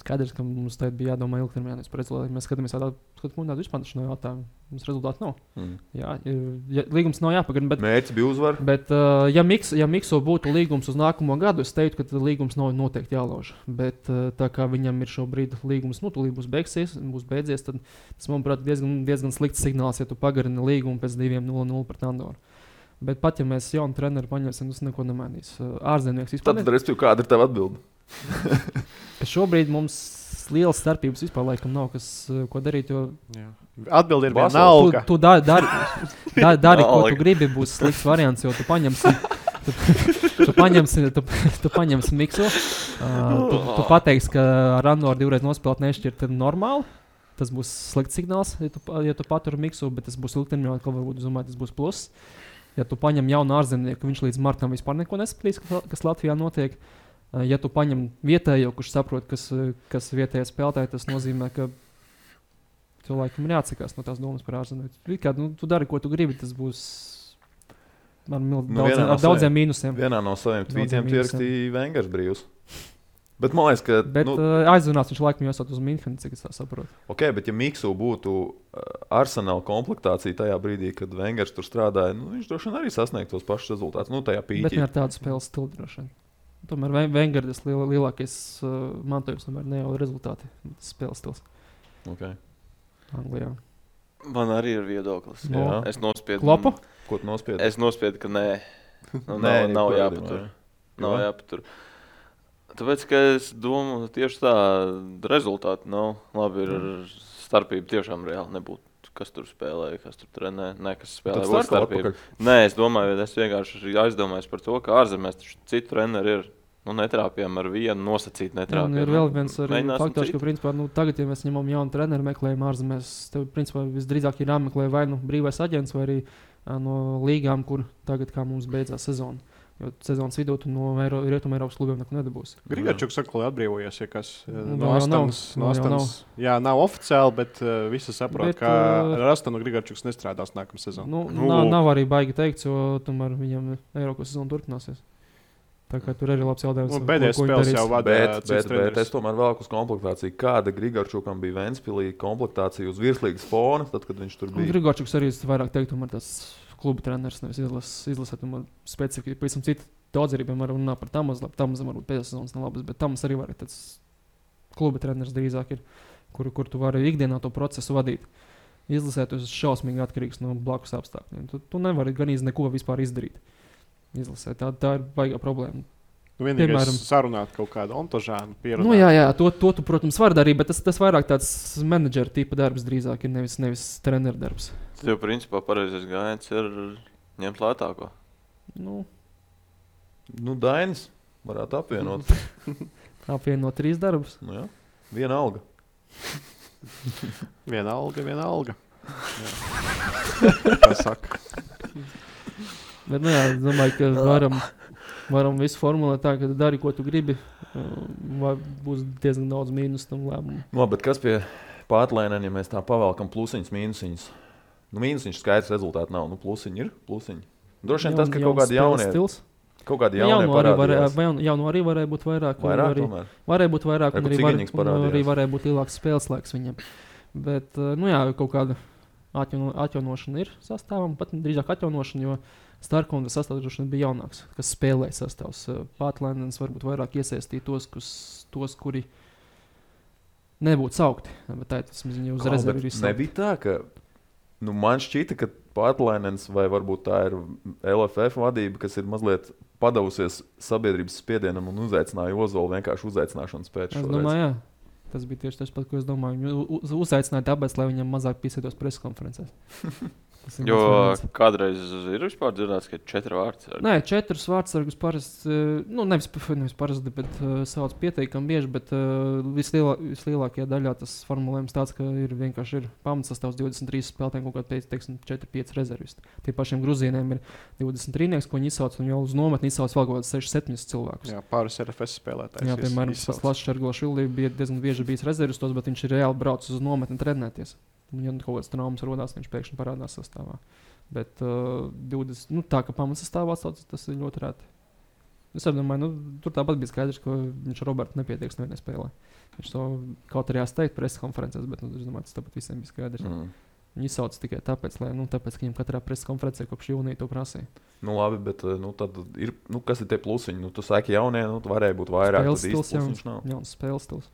Skaidrs, ka mums tagad bija jādomā ilgtermiņā nevis rezultātiem. Mēs skatāmies tādā skatījumā, vispār no jautājuma. Mums rezultātu nav. Mm. Jā, ir, ja, līgums nav jāpagarina. Bet, Mērķis bija uzvar. Bet, uh, ja, miks, ja Mikso būtu līgums uz nākamo gadu, es teiktu, ka līgums nav noteikti jālauž. Bet, uh, tā kā viņam ir šobrīd līgums, nu, tūlīt būs beigsies, būs beidzies, tad tas, manuprāt, ir diezgan, diezgan slikts signāls, ja tu pagarini līgumu pēc 2-0-0 pret Andoru. Bet pat ja mēs jaunu treneru paņemsim, tas neko nemainīs. Ārzemnieks vispār. Tad, respektīvi, kāda ir tava atbilde? Šobrīd mums lielas starpības vispār laikam nav, kas, uh, ko darīt. Jo. Atbilde ir Basel. tu, vienalga. tu dari, dari, dari, dari ko tu gribi, būs slikts variants, jo tu paņemsi. Tu, tu paņemsi, tu, tu paņemsi miksu. Uh, tu, tu pateiksi, ka ar Andoru divreiz nospēlēt nešķirt ir normāli. Tas būs slikts signāls, ja tu, ja tu paturi miksu, bet tas būs ilgtermiņā, ka varbūt domāju, tas būs pluss. Ja tu paņem jaunu ārzemnieku, viņš līdz martam vispār neko nespēlīs, kas, kas Latvijā notiek. Uh, Ja tu paņem vietējo, kurš saprot, kas, kas vietējais spēlētājs, tas nozīmē, ka cilvēkam ir jāatsakās no tās domas par. It Kā, nu, tu dari, ko tu gribi, tas būs ar, mil, Nu, vienā no daudziem mīnusiem. Vienā no saviem tvītiem mīnusiem. ierakstīja Vengers brīvs. Bet man liekas, ka. Bet nu, uh, aizvunās viņš laikam jau uz Münchenu, cik es saprotu. Ok, bet ja Miksu būtu uh, arsenāla komplektācija tajā brīdī, kad Vengers tur strādāja, nu, viņš droši vien arī sasniegtu tos pašus rezultātus. Nu, tajā Bet ne pīķī. ar tādu spēles stilu droši vien. Tomēr Vengardas liel, lielākais uh, mantojums tomēr ne jau rezultāti, spēles stils Okay. Anglijā. Man arī ir viedoklis. No. Jā. Es nospiedu. Klopa? Ko tu nospiedi? Es nospiedu, ka nē. Nu, Nē, nav, nav jāpatur. Nav Jo? jāpatur. Tāpēc, ka es domāju, tieši tā, rezultāti nav labi. Ir starpība tiešām reāli nebūtu. Kas tur spēlēja, kas tur trenē, ne kas spēlē. Tad būtu starko starpība. atpakaļ. Nē, es domāju, es vienkārši aizdomājos par to, ka ārzemēs citu treneru ir. Nu, netrāpījām ar vienu, nosacīt, Jā, un netrāpījām. ir vēl viens faktors, ka, principā, nu, tagad, ja mēs ņemam jaunu treneru, meklējam ārzemēs, tad, principā, visdrīzāk ir jāmeklē vai nu brīvais aģents, vai arī no līgām, kur tagad, kā mums beidzās sezona. Jo sezonas vidū tu no Eiro, Rietumē Eiropas klubiem neko nedabūsi. Grigārčuks saka, ka atbrīvojies. Ja kas, eh, Nu, no. Astonas, no Astonas, jā, nav oficiāli, bet uh, visi saprot, Bet, ka ā, ar Astonu Grigārčuks nestrādās nākamā sezonā. Nu, Nu. nav, nav arī baigi teikt, jo tomēr viņam Eiropas sezona turpināsies. Tā kā tur arī ir labs jautājums. Nu, Pēdējais spēles jau vada Bet, bet, bet treneris. es tomēr vēlos uz komplektāciju. Kāda Grigārčukam bija Vēnspīlī komplektācija uz virslīgas fona, tad, kad viņš tur bija? Grigorčuks arī vairāk teiktu, tomēr tas kluba treneris nevis izlases, izlasē, tomēr specifika, pavisam cita. Daudz arī, piemēram, runā par tam mazliet, tam mazliet varbūt pēdējās sezonas nav labas, bet tam arī var tāds kluba treneris drīzāk ir, kur, kur tu vari ikdienā to procesu vadīt. Izlasē tu esi šausmīgi atkarīgs no blakus apstākļiem. Tu, tu nevari gan īsti neko vispār izdarīt. Izlasē tā, tā ir baigā problēma. Nu, Vienīgais piemēram- sarunāt kaut kādu ontožānu pieredzi. Nu, jā, jā to, to tu, protams, vari darīt, bet tas, tas vairāk tāds menedžera tipa darbs drīzāk ir nevis, nevis treneru darbs. Tas jau principā pareizais gājiens ir ņemt lētāko. Nu, Nu, Dainis varētu apvienot. apvienot trīs darbus. Nu, jā. Viena alga. Viena alga, viena alga. Tā saka. Bet, nu, jā, domāju, ka varam, varam visu formulēt tā, ka dari, ko tu gribi. uh, Vai būs diezgan daudz mīnus tam lēmumam. No, kas pie pārlēniem, ja mēs tā pavelkam plusiņus, mīnusiņus? Nu, mīnusiņš skaidrs rezultāti nav. Nu, plusiņi ir plusiņi. Droši vien tas, ka kaut kādi jaunie, stils. kaut kādi Jā, jaunie jaunu arī, varēja, jaunu- jaunu arī varēja būt vairāk. Vairāk arī, tomēr. varēja būt vairāk, Vai un arī, var, un arī varēja būt lielāks spēles laiks viņam. Bet, uh, nu jā, kaut kāda atjauno, atjaunošana ir sastāvama, pat drīzāk atjaunošana, jo Droši vien bija jaunāks, kas spēlēja sastāvs. Pātlēnens varbūt vairāk iesaistīja tos, kas, tos kuri nebūtu saukti. Bet tā ir tas, kas viņu uz Klau, rezervi bet ir izsaukti. Nebija tā, ka nu, man šķita, ka Pārlēnens vai varbūt tā ir LFF vadība, kas ir mazliet padavusies sabiedrības spiedienam un uzaicināja Ozolu vienkārši uzaicināšanas pēc jā. Tas bija tieši tas pats, ko es domāju. Viņu uzaicināja tāpēc, lai viņam mazāk piesētos preses konferencēs. Jo kādreiz ir vispār dzirdēts, ka ir četri vārdi. Nē, četrus vārdsargus parasti, eh, nu, nevis, nevis parasti, bet uh, sauc pietiekami bieži, bet uh, vislielā, vislielākajā daļā tas formulējums tāds, ka ir vienkārši ir pamatsastāvs 23 spēlētājiem, kaut kādā, teiksim, 4-5 rezervisti. Tie pašiem gruzīniem ir 23, ko viņi izsauc, un jau uz nometni izsauc vēl kaut kādus 6-7 cilvēkus. Jā, pāris RFS spēlētājs. Jā, piemēram, Latvijas Čerglašvili bija diezgan bieži bijis rezervistos, bet viņš ir reāli braucis uz nometni trenēties. Ja nu kaut kāds traumas rodas, viņš pēkšņi parādās sastāvā. Bet uh, 20, nu, tā kā pamatsastāvā atsaucas, tas ir ļoti reti. Es domāju, nu, tur tāpat bija skaidrs, ka viņš ar Robertu nepietieks nevienai spēlē. Viņš to kaut arī teikt preses konferencēs, bet nu, es domāju, tas tāpat visiem bija skaidrs. Mm. Viņi izsauca tikai tāpēc, lai, nu, tāpēc, ka viņam katrā preses konferencē kopš jūnija to prasīja. Nu, labi, bet nu, ir, nu, kas ir tie plusiņi? Nu, tu saki, jaunie, nu, varēja būt vairāk. Spēles stils, nav. jauns spēles stils.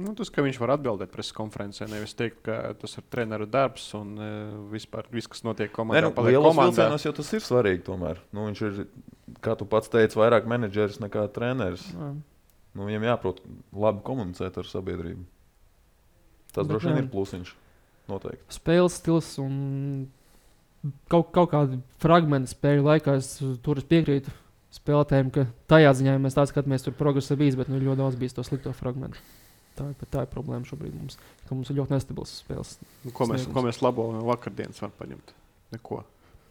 Nu, tas, ka viņš var atbildēt preses konferencē, nevis teikt, ka tas ir treneru darbs un uh, vispār viss, kas notiek Nē, komandā, nu, paliek lielos vilcienos jau tas ir svarīgi. Tomēr. Nu, viņš ir, kā tu pats teici, vairāk menedžeris nekā treneris. Jā. Nu, viņam jāprot labi komunicēt ar sabiedrību. Tas Bet droši vien ir plusiņš. Noteikti. spēles stils un kaut, kaut kādi fragmenti spēļu laikā. Es tur piekrītu spēlētājiem, ka tajā ziņā ja mēs tā skatāmies, tur progresa bijis, bet nu, ļoti daudz bijis to slikto fragmentu. Tā, ir- tā ir problēma šobrīd mums, ka mums ir ļoti nestabils spēles. Nu, Ko mēs, sniegums. ko mēs labo no vakardienas varam paņemt? Neko.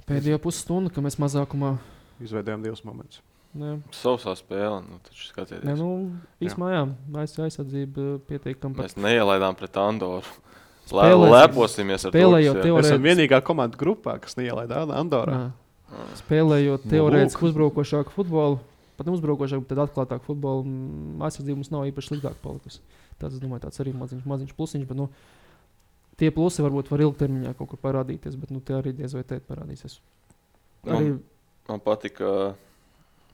Pēdējo pusstundu, kad mēs mazākumā. Izveidojām divus momentus. Sausā spēle, nu, taču skatieties. ne, nu, īsumā, jā, aiz, aizsardzība pietiekami. pat- Mēs neielaidām pret Andoru. Le, Spēlēsim- leposimies ar spēlējot to. tev- Mēs esam Teorētiski- vienīgā komanda grupā, kas neielaida Andorā. Jā. Spēlējot Nu, teorētiski uzbrukošāku futbolu, pat ne uzbrukošāku, bet tādu atklātāku futbolu, mm, aizsardzība mums nav īpaši sliktāka palikusi. Tas, domāju, tāds arī maziņš, maziņš plusiņš. Bet, nu, tie plusi varbūt var ilgtermiņā kaut kur parādīties, bet nu, tie arī diez vai teikt parādīsies. Arī, Man, man patika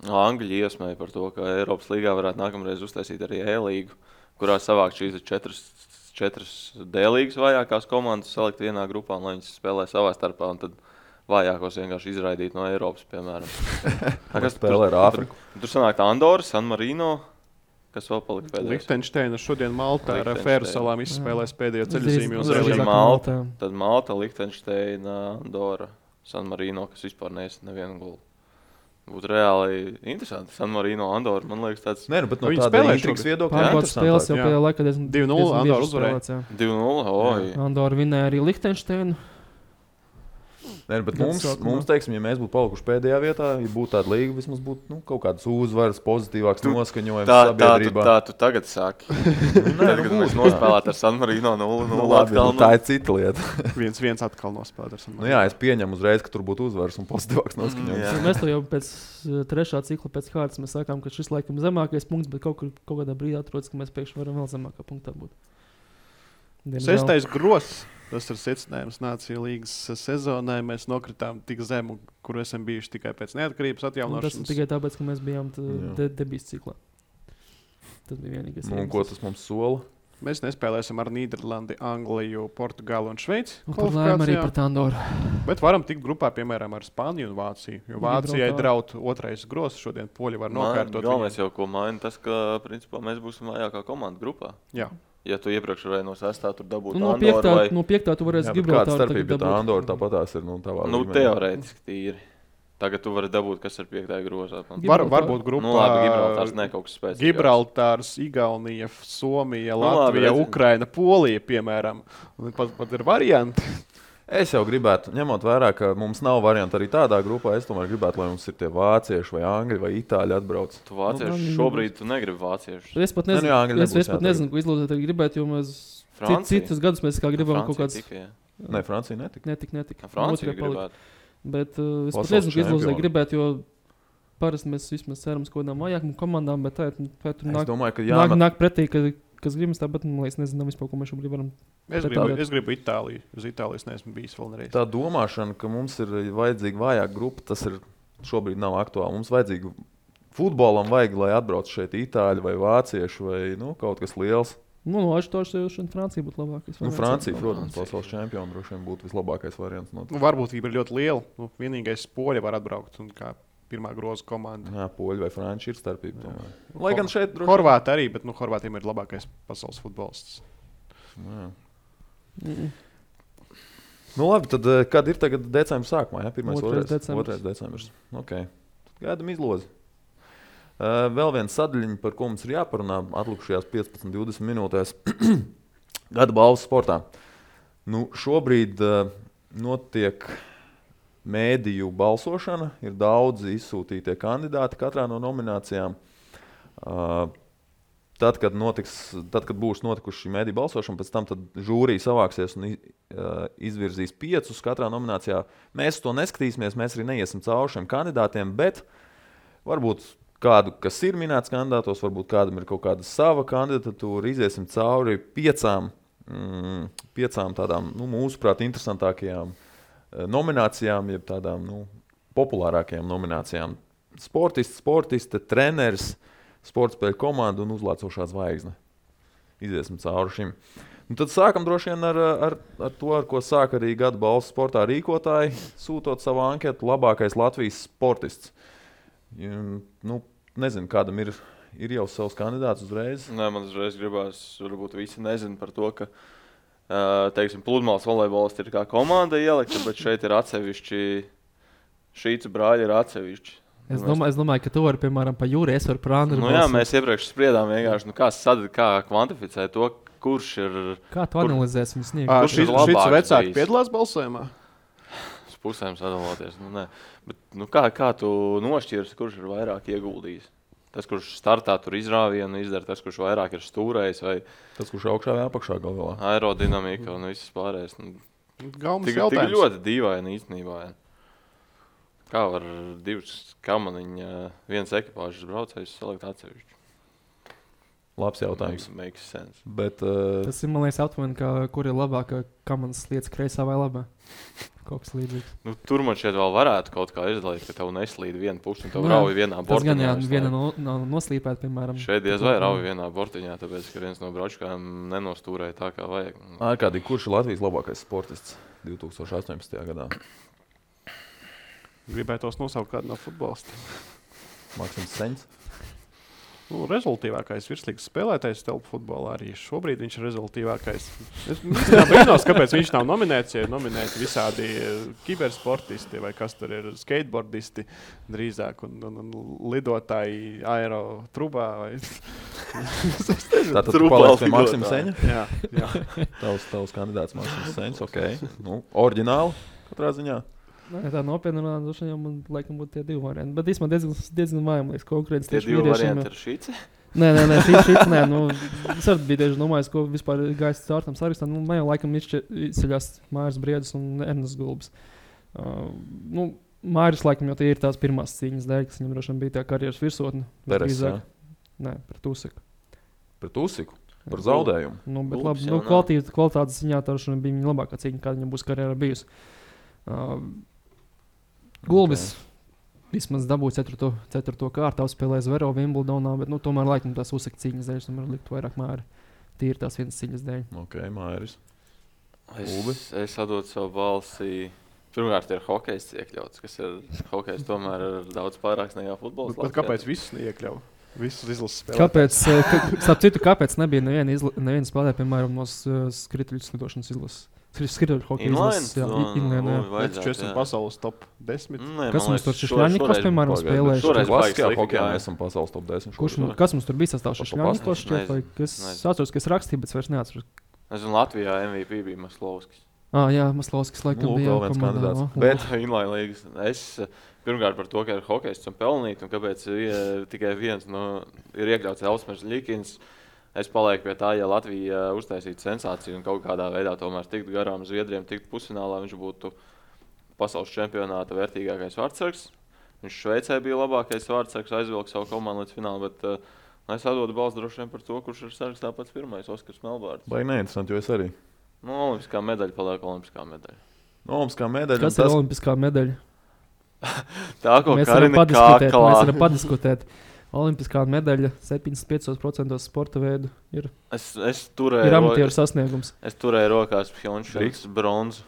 Angļu iesmēja par to, ka Eiropas līgā varētu nākamreiz uztaisīt arī E-līgu, kurā savākt šīs četras, četras D-līgas vājākās komandas, salikt vienā grupā, lai viņas spēlē savā starpā. un tad Vājākos vienkārši izraidīt no Eiropas, piemēram. Tā, Kas spēlē ar Āfriku? Tur, tur sanāk Andorra, San Marino, kas vēl palika pēdējais. Liechtensteina šodien Maltā ar Lichtensteina. Fēru salām izspēlēs pēdējo ceļzīmi uz drīzāk Malta. Tad Malta, Liechtensteina, Andorra, San Marino, kas vispār neesat nevienu gulu. Būtu reāli interesanti. San Marino, Andorra, man liekas, tāds nu, no Viņi tāda spēlē intrigas šogad. viedokļa. Pārbaudas spēles jau Jā. pēdējā laikā diezgan 2:0 diezgan Andorra uzvarēja. spēlēts, jā. 2-0. Oi. Andorra vinēja arī Liechtensteinu. Nē, bet mums, sākumā. mums, teiksim, ja mēs būtu palikuši pēdējā vietā, ja būtu tāda līga, vismaz būtu nu, kaut kādas uzvaras, pozitīvāks Tu- noskaņojums Tā, tā, tu, tā tu tagad saki. Nē, Tad, nu, mēs nospēlējām ar San Marino 0-0. Nu, labi, atkal, nu, tā ir cita lieta. viens viens atkal nospēlēts. Nu, jā, es pieņemu uzreiz, ka tur būtu uzvaras un pozitīvāks noskaņojums. jā. Mēs jau pēc uh, trešā cikla, pēc kārtas, mēs sakām, ka šis laikam zemākais punkts, bet kaut, kur, kaut kādā brīdī atrodas, ka mēs pēkšņi varam vēl zemākā punktā būt. Sestais grozs. Tas ir secinājums Nācijas līnijas sezonai. Mēs nokritām tik zemu, kur esam bijuši tikai pēc neatkarības Un Tas atjaunošanas. tikai tāpēc, ka mēs bijām de, debijas ciklā. Tas bija vienīgais. Nu, un ko tas mums sola? Mēs nespēlēsim ar Nīderlandi, Angliju, Portugālu un Šveici. Laimi arī par Tandoru. Bet varam tikt grupā, piemēram, ar Spāniju un Vāciju. Jo Vācijai draud otrais grozs. Šodien poļi var nokārtot. Galvenais jau, ko maina, tas, ka principā, mēs būsim vājākā komanda grupā. Jā. Ja tu iepriekš varēji no sestā tur dabūt Nu, no, Andoru piektā, vai... no piektā tu varēsi bet Gibraltāru starpība, tagad ja tā. Andorra tāpat tās ir? Nu, tavā Nu, teorētiski tīri. Tagad tu vari dabūt, kas ir piektajā grozā. Var, varbūt grupā Nu, labi, Gibraltārs ne kaut kas spēcīgs. Gibraltārs, Igaunija, Somija, Nu, labi, Latvija. Ukraina, Polija, piemēram. Pat, pat ir varianti. Es jau gribētu, ņemot vērā, ka mums nav variantu arī tādā grupā, es tomēr gribētu, lai mums ir tie vācieši vai angļi vai itāļi atbrauc. Tu vācieši Nu, šobrīd tu negribi vāciešus. Es pat Ne, nu nezinu, jā, angļi es, es pat nezinu ko izlūdēt gribētu, jo mēs Francija. citus gadus mēs kā gribam kaut Francija kāds tika, jā. Nē, Francija netika. netik, netik. Francija gribētu. Bet uh, es pat Pasaules nezinu, ko čempioni. gribētu, jo parasti mēs vismaz ceram uz kaut kādām vājākām komandām, bet tā, tā tur Es nāk, domāju, ka nāk, jā, nāk pretī, ka, kas gribas tāpat, man liekas, nezinām vispār, ko mēs šobrīd varam. Es gribu, tā- es gribu Itāliju. Uz Itālijas neesmu bijis vēl nereiz. tā domāšana, ka mums ir vajadzīga vājāka grupa, tas ir šobrīd nav aktuāli. Mums vajadzīga futbolam, vajag, lai atbrauc šeit itāļi vai vācieši vai nu, kaut kas liels. Nu, no Aštošas jau šodien Francija būtu labākais. Nu. Francija, protams, pasaules čempions droši vien būtu vislabākais variants. No Nu, varbūtība ir ļoti liela. Nu, vienīgais poļi var atbraukt. Un kā pirmā groza komanda. Jā, poļi vai franči ir starpība. Lai gan šeit droši Horvāti arī, bet nu, Horvātiem ir labākais pasaules futbolists. Jā. Mm. Nu, labi, tad eh, kad ir tagad decembris sākumā? Ja? 1. Otrais decembris. decembris. 2. decembris. Okay. Gaidām izlozi. Uh, vēl viena sadaļa, par ko mums ir jāparunā atlikušajās 15, 20 minūtēs. Gada balvas sportā. Nu, šobrīd uh, notiek mēdīju balsošana. Ir daudzi izsūtītie kandidāti katrā no nominācijām. Uh, Tad, kad, notiks, tad, kad būs notikusi šī mēdīņa balsošana, pēc tam žūrija savāksies un izvirzīs piecus katrā nominācijā. Mēs to neskatīsimies, mēs arī neiesim cauri šiem kandidātiem, bet varbūt kādu, kas ir minēts kandidātos, varbūt kādam ir kaut kāda sava kandidatūra, iziesim cauri piecām, mm, piecām tādām, nu, mūsuprāt, interesantākajām nominācijām, jeb tādām nu, populārākajām nominācijām. Sportists, sportiste, treneris, sporta spēļu komanda un uzlācošā zvaigzne. Iziesim cauri šim. Nu, tad sākam droši vien ar, ar, ar to, ar ko sāk arī gada balvas sportā rīkotāji, sūtot savu anketu labākais Latvijas sportists. Nu, nezinu, kādam ir, ir jau savs kandidāts uzreiz. Nē, man uzreiz gribās, varbūt visi nezina par to, ka, ā, teiksim, pludmales volejbolisti ir kā komanda ielikta, bet šeit ir atsevišķi, šīs brāļi ir atsevišķi. Es domāju, es domāju, ka tu vari, piemēram, pa jūru, es varu Andru. Nu, jā, mēs iepriekš spriedām vienkārši, nu, kā, sad, kā kvantificēt to, kurš ir Kā tu Kur- analizēsi viņu sniegt? Kurš ir Šis labāks vecāks bijis? piedalās balsojumā. pusēm sadaloties. Nu, nē. Bet, nu, kā, kā tu nošķirsi, kurš ir vairāk ieguldījis? Tas, kurš startā tur izrāvienu izdara, tas, kurš vairāk ir stūrējis, vai Tas, kurš augšā vai apakšā galvā. aerodinamika un viss pārējais. Nu, Galvenais Tik, tik jautājums. ļoti dīvaini īstenībā. Ja. Kā var divus kamaniņu, viens ekipāžas braucējus salikt atsevišķi? Labs jautājums. Makes, makes sense. Bet, uh, Tas ir, man liekas, aptuveni, kur ir labākā komandas lietas, kreisā vai labā. Kaut kas līdzīgs. Nu, tur man šeit vēl varētu kaut kā izdalīt, ka tev neslīd viena puša un tev Nu, rauj vienā Tas gan jā, bortiņā. viena no, no noslīpēt, piemēram. Šeit diez vai rauj vienā bortiņā, tāpēc, ka viens no braučkām nenostūrēja tā, kā vajag. Nu, Ārkārtīgi, kurš ir Latvijas labākais sportists 2018. gadā? Gribētos nosaukt kādu no futbolistiem. Maksims Seņš. Nu, rezultātīvākais virslīgas spēlētājs telpu futbolā arī šobrīd viņš ir rezultātīvākais. Es brīnos, kāpēc viņš nav nominēts. Ir nominēti visādi eh, kibersportisti vai kas tur ir skateboardisti drīzāk un, un, un lidotāji aero trubā. Vai... Tātad tu Trupā paliec pie. Maksima Seņa. jā, jā. Tavs, tavs kandidāts Maksims Seņš. Okay. Nu, oriģināli katrā ziņā. Nē, tā nopietni runājot, droši vien man laikam būtu tie divi varianti. Bet īstenībā diezgan, diezgan vājams konkurence Tie divi varianti ir šīs. Nē, nē, nē, šī, šī, nē nu, es arī biju tieši domājis, ko vispār gājis caur tam sarakstām. Nu, man jau laikam izceļas Māris Briedis un Ernsts Gulbs. Uh, nu, Māris laikam jau tie ir tās pirmās cīņas dēļ, kas viņam droši vien bija tā karjeras virsotne. Peres. Nē, par Tusiku. Pret Usiku. Par zaudējumu. Nu, bet Gulbis labi, nu, kvalitātes, kvalitātes ziņā tā bija viņa labākā cīņa, kāda viņam būs karjerā bijusi. Uh, Gulbis okay. vismaz dabūja 4. 4. kārtu, spēlēja Zvero Wimbledonā, bet nu, tomēr laikam tās uzsaka cīņas dēļ, tomēr liktu vairāk māri. Tīri tās vienas cīņas dēļ. Ok, Mairis. Es, Ulbi? es atdodu savu balsi. Pirmkārt, ir hokejs iekļauts, kas ir hokejs tomēr ir daudz pārāks nekā futbols. Bet, bet kāpēc visus neiekļauj? Visus izlases spēlētājus. Kāpēc, eh, starp citu, kāpēc nebija neviena, izla, neviena spēlētāja, piemēram, no skrituļu slidošanas izlases? Skri- Skrituļu hokeja Inline? izlases, jā, No, i- inline, jā. oi, Mēs esam vajadzētu, jā. pasaules top 10. Nē, Kas mums tur šoreiz- piemēram, bet Šoreiz Klasiskajā hokejā mēs esam pasaules top 10. Kurš, šoreiz. kas mums tur bija sastāvs? Nezinu. Es atceros, ka es rakstīju, bet es vairs neatceros. Nezinu, Latvijā MVP bija Maslovskis. Ah, jā, Maslovskis laikam Nu, lūk, bija. viens kandidāts. Bet Inline līgas. Es pirmkārt par to, ka ir hokejs un pelnīt, un kāpēc ir tikai viens no, ir iekļauts Elsmers Likins. Es palieku pie tā, ja Latvija eh, uztaisītu sensāciju un kaut kādā veidā tomēr tiktu garām Zviedriem, tiktu pusfinālā, viņš būtu pasaules čempionāta vērtīgākais vārdsargs. Viņš Šveicē bija labākais vārdsargs, aizvilka savu komandu līdz finālam. Bet, uh, Es atdodu balstu droši vien par to, kurš ir sarakstā pats pirmais, Oskars Melbārds. baigi neinteresanti, jo es arī. Nu, olimpiskā medaļa paliek olimpiskā medaļa. Olimpiskā medaļa. Kas un ir tas- olimpiskā medaļa? Tā, ko Mēs varam padiskutēt. Kāklā. Mēs varam padiskutēt. Olimpiskā medaļa 75% sporta veidu ir, Es, es turēju, ir amatieru sasniegums. es turēju rokās Drīkst? bronzu.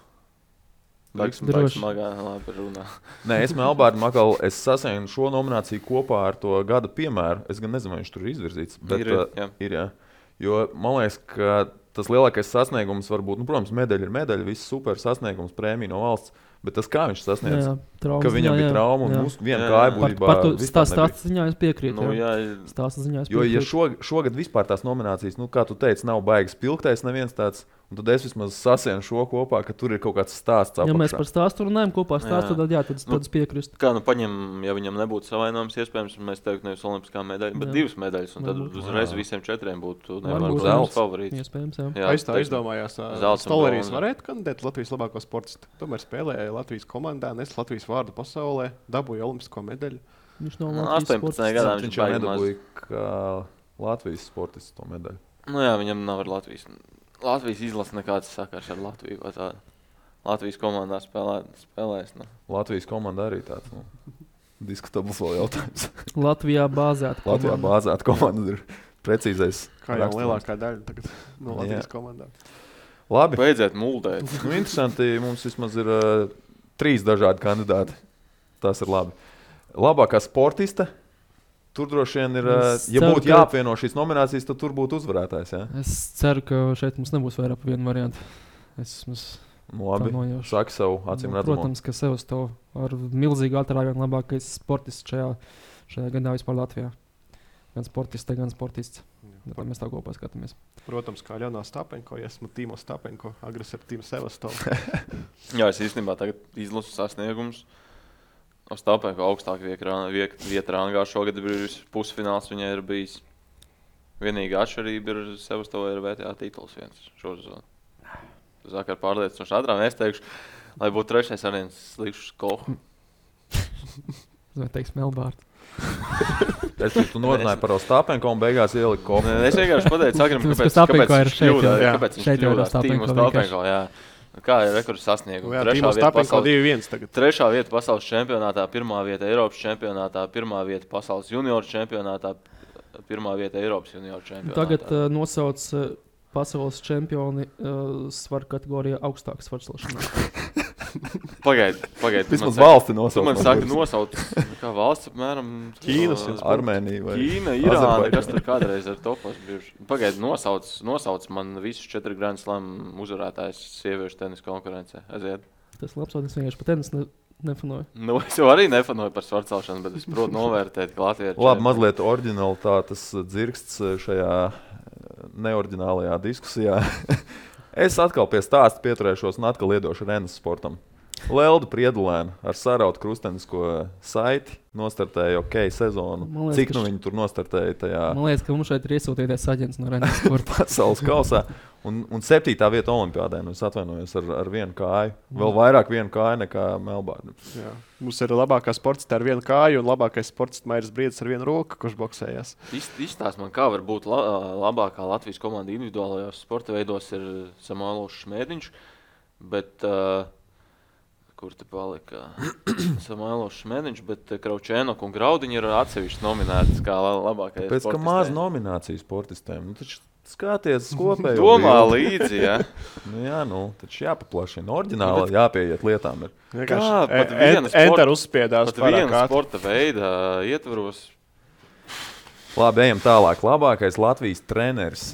Droši. baigs smagā, labi runā. Nē, es Melbārdu Makalu, es sasniegšu šo nomināciju kopā ar to gada piemēru. Es gan nezinu, vai viņš tur ir izvirzīts. Bet, Ir, ir, uh, jā. ir jā. Jo man liekas, ka tas lielākais sasniegums var būt, nu, protams, medaļa ir medaļa, viss super sasniegums, prēmija no valsts. Bet tas, kā viņš sasniedz, Jā, traumas ka viņam ziņā, bija jā, trauma un jā. uz vienu Jā, kāju jā. Par, būtībā par to stāstu stāstu ziņā es piekrītu. Nu, jā. jā, Stāsta ziņā es Jo, ja piekrītu. šog, šogad vispār tās nominācijas, nu, kā tu teici, nav baigas pilgtais, neviens tāds, un tad es vismaz sasienu šo kopā, ka tur ir kaut kāds stāsts. Ja mēs apakšā. par stāstu runājam kopā, stāstu, Jā. tad jā, tad, Nu, tad es piekrītu. Kā nu paņem, ja viņam nebūtu savainojums, iespējams, mēs teiktu, nevis olimpiskā medaļa, bet Jā. divas medaļas. Un tad Varbūt. uzreiz Jā. visiem četriem būtu zelts. favorīts. Iespējams, jā. Jā, Es tā izdomājos, bronza. varētu kandidēt Latvijas labāko sportistu. Tomēr spēlēja Latvijas komandā, nes Latvijas vārdu pasaulē, dabūja olimpisko medaļu. Viņš nav Nu, Latvijas 18 sportists. gadā Viņš jau nedabūja Latvijas sportists to medaļu. Nu, jā, viņam nav ar Latvijas. Latvijas izlase nekāds sakars ar Latviju. Latvijas komandā spēlē, spēlēs. Nu. Latvijas komanda arī tāds nu, diskutabls jautājums. Latvijā bāzēta. Latvijā komanda. bāzēta komanda ir precīzais. Kā jau lielākā daļa no Jā. Latvijas komandām. Labi. Beidziet muldēt. Nu, interesanti. Mums vismaz ir uh, trīs dažādi kandidāti. Tas ir labi. Labākā sportista. Tur droši vien ir. Uh, Es ja ceru, būtu jāapvieno šīs nominācijas, tad tur būtu uzvarētājs. Ja? Es ceru, ka šeit mums nebūs vairāk par vienu variantu. Es vismaz Nu, labi. tā. Saki savu acīm Nu, redzamo. Protams, ka sev to ar milzīgu atrāvienu labākais sportists šajā, šajā gadā vispār Latvijā. Gan sportists, gan sportists. Bet tad mēs tā kopā skatāmies. Protams, kā Leonā Stapenko, ja esmu Tīmo Stapenko, agresīvs Tīmo Sevastovs. Jā, es īstenībā tagad izlasu sasniegumus. Ostāpē, ka augstāk vieta rangā šogad ir bijis pusfināls, viņai ir bijis. Vienīgā atšķirība ir Sevastovai ir VTA tituls viens šosezon. Zakar pārliecinoši ātrāk, es teikšu, lai būtu trešais variants, likšu kohu. Vai teiks Melbārds? Es tu norunāju par Ostāpenko un beigās ieliku kopu. Es vienkārši pateicu, Agrim, Tāpēc, kāpēc, kāpēc ir viņš šeit, kļūdās. jā. Kāpēc viņš kļūdās? Ostapenko Tīmo vienkārši. Stapenko, jā. Kā ir rekords sasniegums? Jā, Trešā vieta pasaules- 2-1 tagad. Trešā vieta pasaules čempionātā, pirmā vieta Eiropas čempionātā, pirmā vieta pasaules junioru čempionātā, pirmā vieta Eiropas junioru čempionātā. Tagad uh, nosauc uh, pasaules čempioni uh, svaru kategorijā augstāk svarslēšanā. Pagaidiet, pagaidiet. Vismaz valsti Tu nosauc. man no saka, nosauc, kā valsts, apmēram, Ķīnas viens Armēnija vai Ķīna, Irāna, kas tur kādreiz ir topos bijuši. Pagaidiet, nosauc, nosauc man visus četru Grand Slam uzvarētājus sieviešu tenisa konkurencē. Aiziet. Tas labs, es vienkārši par tenisi ne, nefanoju. Nu, es jau arī nefanoju par svarcelšanu, bet es protu novērtēt, ka Latvija ir. Labi, mazliet oriģinālitātes dzirksts šajā eh, neoriģinālajā diskusijā. es atkal pie stāsta pieturēšos un atkal iedošu Renes sportam. Lelda Priedulēna ar sarautu krustenisko saiti nostartēja ok sezonu. Liekas, Cik ka nu viņi tur nostartēja tajā Man liekas, ka mums šeit ir iesūtīties aģents no Rennes sporta. pasaules kausā. Un, un septītā vieta Olimpijādē. Nu, es atvainojos ar, ar vienu kāju. Vēl vairāk vienu kāju nekā Melbārda. Jā. Mums ir labākā sports ar vienu kāju un labākais sports Mairis Briedis ar vienu roku, kurš boxējas. Izstāst man, kā var būt la, labākā Latvijas komanda individuālajos sporta veidos, ir Samuēls Šmētiņš. Bet, uh, kur te palika Samuēls Šmētiņš, bet Kraučēnok un Graudiņš ir atsevišķi nominēti kā la, labākais. Pēc tam maz nominācijas sportistiem. Nu, taču skaties kopēji. Domā līdzi, ja? Nu, jā, nu, taču jāpaplašina. Oriģināli jāpieiet lietām. Ir. Kā? Pat viena en- sporta- uzspiedās Pat viena sporta veida ietvaros. Labi, ejam tālāk. Labākais Latvijas treneris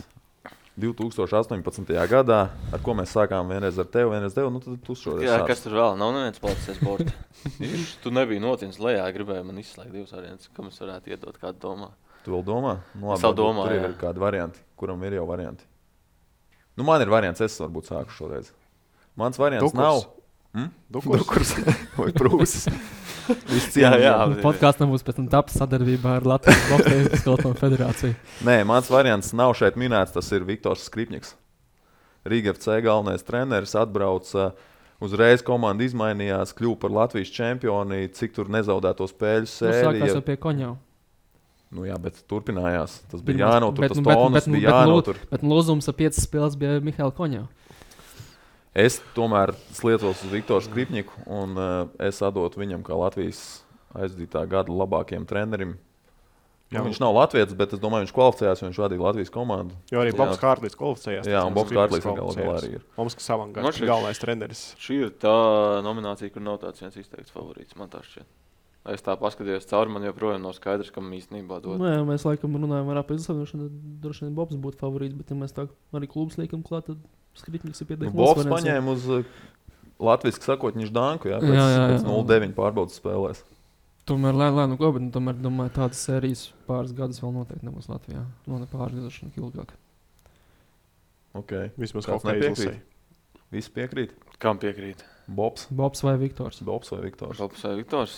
2018. gadā, ar ko mēs sākām vienreiz ar tevi, vienreiz tevi. Nu, tad tu šoreiz Jā, sāc. kas tur vēl? Nav neviens palicis. Viņš- tu nebija nocīnījis lejā, gribēji man izslēgt divus variantus. Kam es varētu iedot kādu domā? Tu vēl domā? Nu, Es vēl domāju, Tur jā. ir kādi varianti, kuram ir jau varianti. Nu, man ir variants, es varbūt sāku šoreiz. Mans variants Dukurs. nav. Hm? Dukurs. Dukurs vai prūsis. Jā, jā. viņam. Podkāstam būs pēc tam taps sadarbībā ar Latvijas Boxēju skolotāju federāciju. Nē, mans variants nav šeit minēts. Tas ir Viktors Skripņiks. Rīga FC galvenais treneris atbrauca. Uzreiz komanda izmainījās, kļuva par Latvijas čempioni, cik tur nezaudēto spēļu Nu, sākās sēriju. jau pie koņa. Nu, jā, bet turpinājās. Tas bija jānotur, bet- tas nu, bet- bet- bija bet- nu- jānotur. Bet lūzums ar piecas spēles bija Mihaila Koņā. Es tomēr slietos uz Viktoru Skripņiku, un uh, es atdotu viņam kā Latvijas aizdītā gada labākajam trenerim. Nu, Jā. viņš nav Latvijas, bet es domāju, viņš kvalificējās, jo viņš vadīja Latvijas komandu. Jo arī. Bobs Kārlis kvalificējās. Jā, un Bobs Kārlis arī ir. Mums, kas savam gadam, šķiet- galvenais treneris. Šī ir tā nominācija, kur nav tāds viens izteikts favorīts. Man tā šķiet. Es tā paskatījos cauri, man joprojām nav skaidrs, kam īstenībā dod. Nu, jā, mēs laikam runājam par apziņošanu, tad droši vien Bobs būtu favorīts. Bet, ja mēs tā arī klubs liekam klāt, tad Skripnieks ir Nu, pietiekami Bobs paņēma uz uh, latviešu sakot, viņš Danku, jā, pēc, Jā, jā, jā. pēc 0,9 pārbaudas spēlēs. Tomēr, nu ko, bet tomēr, domāju, tādas sērijas pāris gadus vēl noteikti nebūs Latvijā. Nu, ne pāris gadus, ilgāk. Okay. Vismaz hokeja nepiekrīt? izlasē. Visi piekrīt. Kam piekrīt? Bobs, Bobs vai Viktors? Bobs vai Viktors? Šalps vai Viktors?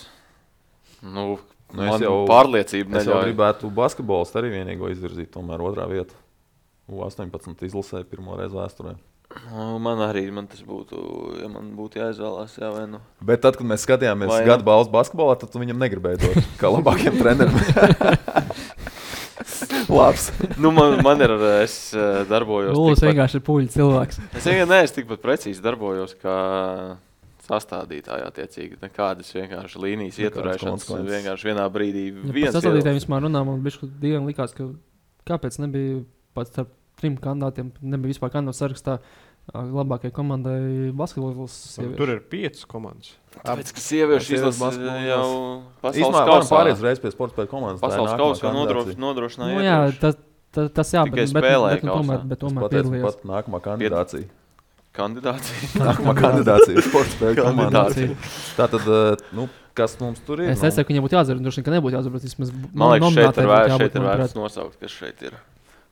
Nu, Nu, es man jau- pārliecība Es jau neļauj. gribētu basketbolistu arī vienīgo izvirzīt, tomēr otrā vieta. U18 izlasē pirmo reizi vēsturē. Nu, Man arī man tas būtu, ja man būtu jāizvēlās, jā, vai nu. Bet tad, kad mēs skatījāmies Vai nu? gada balvas basketbolā, tad tu viņam negribēji dot kā labākajam trenerim. Labs. Nu, man, man ir, es eh, darbojos. Lūdzu, tikpat- vienkārši ir puļu cilvēks. Es vienkārši neesmu tikpat precīzi darbojos, kā sastādītāji. Attiecīgi, nekādas vienkārši līnijas ieturēšanas. Vienkārši vienā brīdī Ja sastāvdaļām ielas. vispār runā, man bija diezgan likās, ka kāpēc nebija pats starp trim kandidātiem, nebija vispār kandidātu sarakstā labākajai komandai basketbolas. Tur ir piecas komandas. Tāpēc, ka sieviešu Sieviešu izlase basketbola jau pasaules kausā. pāriet uzreiz pie sporta spēļu komandas. Pasaules kausā kandidācija. nodrošināja. Nu, jā, tas, tas, tas jā, Tikai bet, bet, bet, tomēr, bet tomēr pateicu, piedalījās. pat nākamā kandidācija. Kandidāti. Nākamā kandidācija ir sporta spēļu. Kandidācija. Tātad, nu, kas mums tur ir? Es Nu, nesaku, ka viņam būtu jāatzīst, droši vien, ka nebūtu vismaz Man liekas, šeit ir vērts nosaukt, kas šeit ir.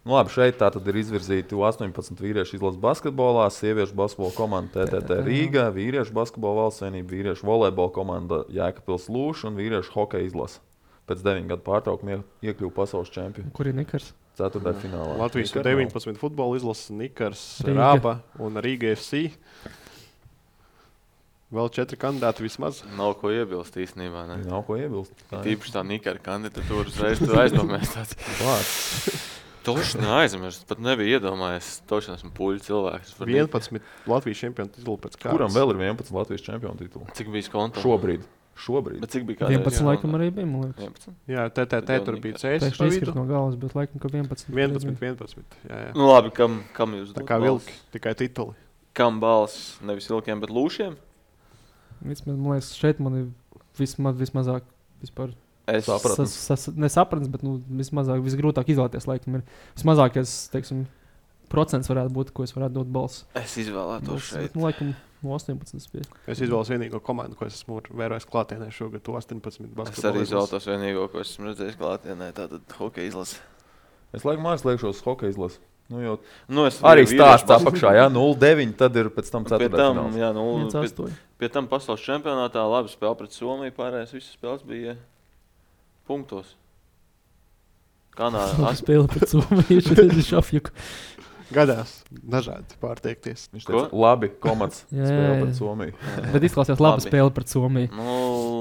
Nu, labi, šeit tā tad ir izvirzīti 18 vīriešu izlases basketbolā, sieviešu basketbola komanda TTT Rīgā, vīriešu basketbola valsts vienība, vīriešu volejbola komanda Jēkabils Lūša un vīriešu hokeja izlase. Pēc 9 gadu pārtraukuma ie- iekļuva pasaules čempionu. Kur ir Nikars? Ceturtajā finālā. Latvijas Nikar nav. 19 futbola izlases, Nikars, Rīga. Rāba un Rīga FC. Vēl četri kandidāti vismaz. Nav ko iebilst īstenībā. Ne? Nav ko iebilst. Tā ir Tīpaši tā Nikara kandidatūra uzreiz vārds. Toši neaizmirst, pat nebija iedomājies. Toši esmu puļu cilvēks. Par 11 Latvijas čempionu titulu pēc kārtas. Kuram vēl ir 11 Latvijas čempionu titulu? Cik bija konta? Šobrīd. Šobrīd. Bet cik bija kādreiz? 11 laikam arī bija, man liekas. 11. Jā, TTT tur bija CS. Pēkšņi izkrīt no galvas, bet laikam, ka 11. 11, 11. Jā, jā. Nu labi, kam, kam jūs Tā dodat kā vilki, tikai tituli. Kam balss? Nevis vilkiem, bet lūšiem? Vismaz, man liekas, šeit man ir vismaz, vismazāk vispār Es Sapratni. sas, sas, nesapratnes, bet nu, vismazāk, visgrūtāk izvēlēties. Laikam, ir vismazākais teiksim, procents varētu būt, ko es varētu dot balsu. Es izvēlētos Bet, šeit. Nu, laikam, no 18. tas bija. Es izvēlos vienīgo komandu, ko es esmu vērojis klātienē šogad, to 18. Es arī basketbolu. izvēlētos vienīgo, ko esmu redzējis klātienē. Tātad hokeja izlase. Es laikam aizliekšos hokeja izlasi. Nu, jo Nu, arī stāsts apakšā, jā, 0,9. Tad ir pēc tam Pie 4. tam, jā, nu, Viens pie, astoņi. pie tam pasaules čempionātā labi spēlē pret Somiju. Pārējās visas spēles bija punktos. Kanādā. Spēle pret Somiju, šeit ir šafjuku. Gadās dažādi pārteikties. Viņš Ko? teica, labi, komats. Jā, Spēlē jā, pret jā. Somiju. Bet izklausās labi Labi. spēle pret Somiju. Nu,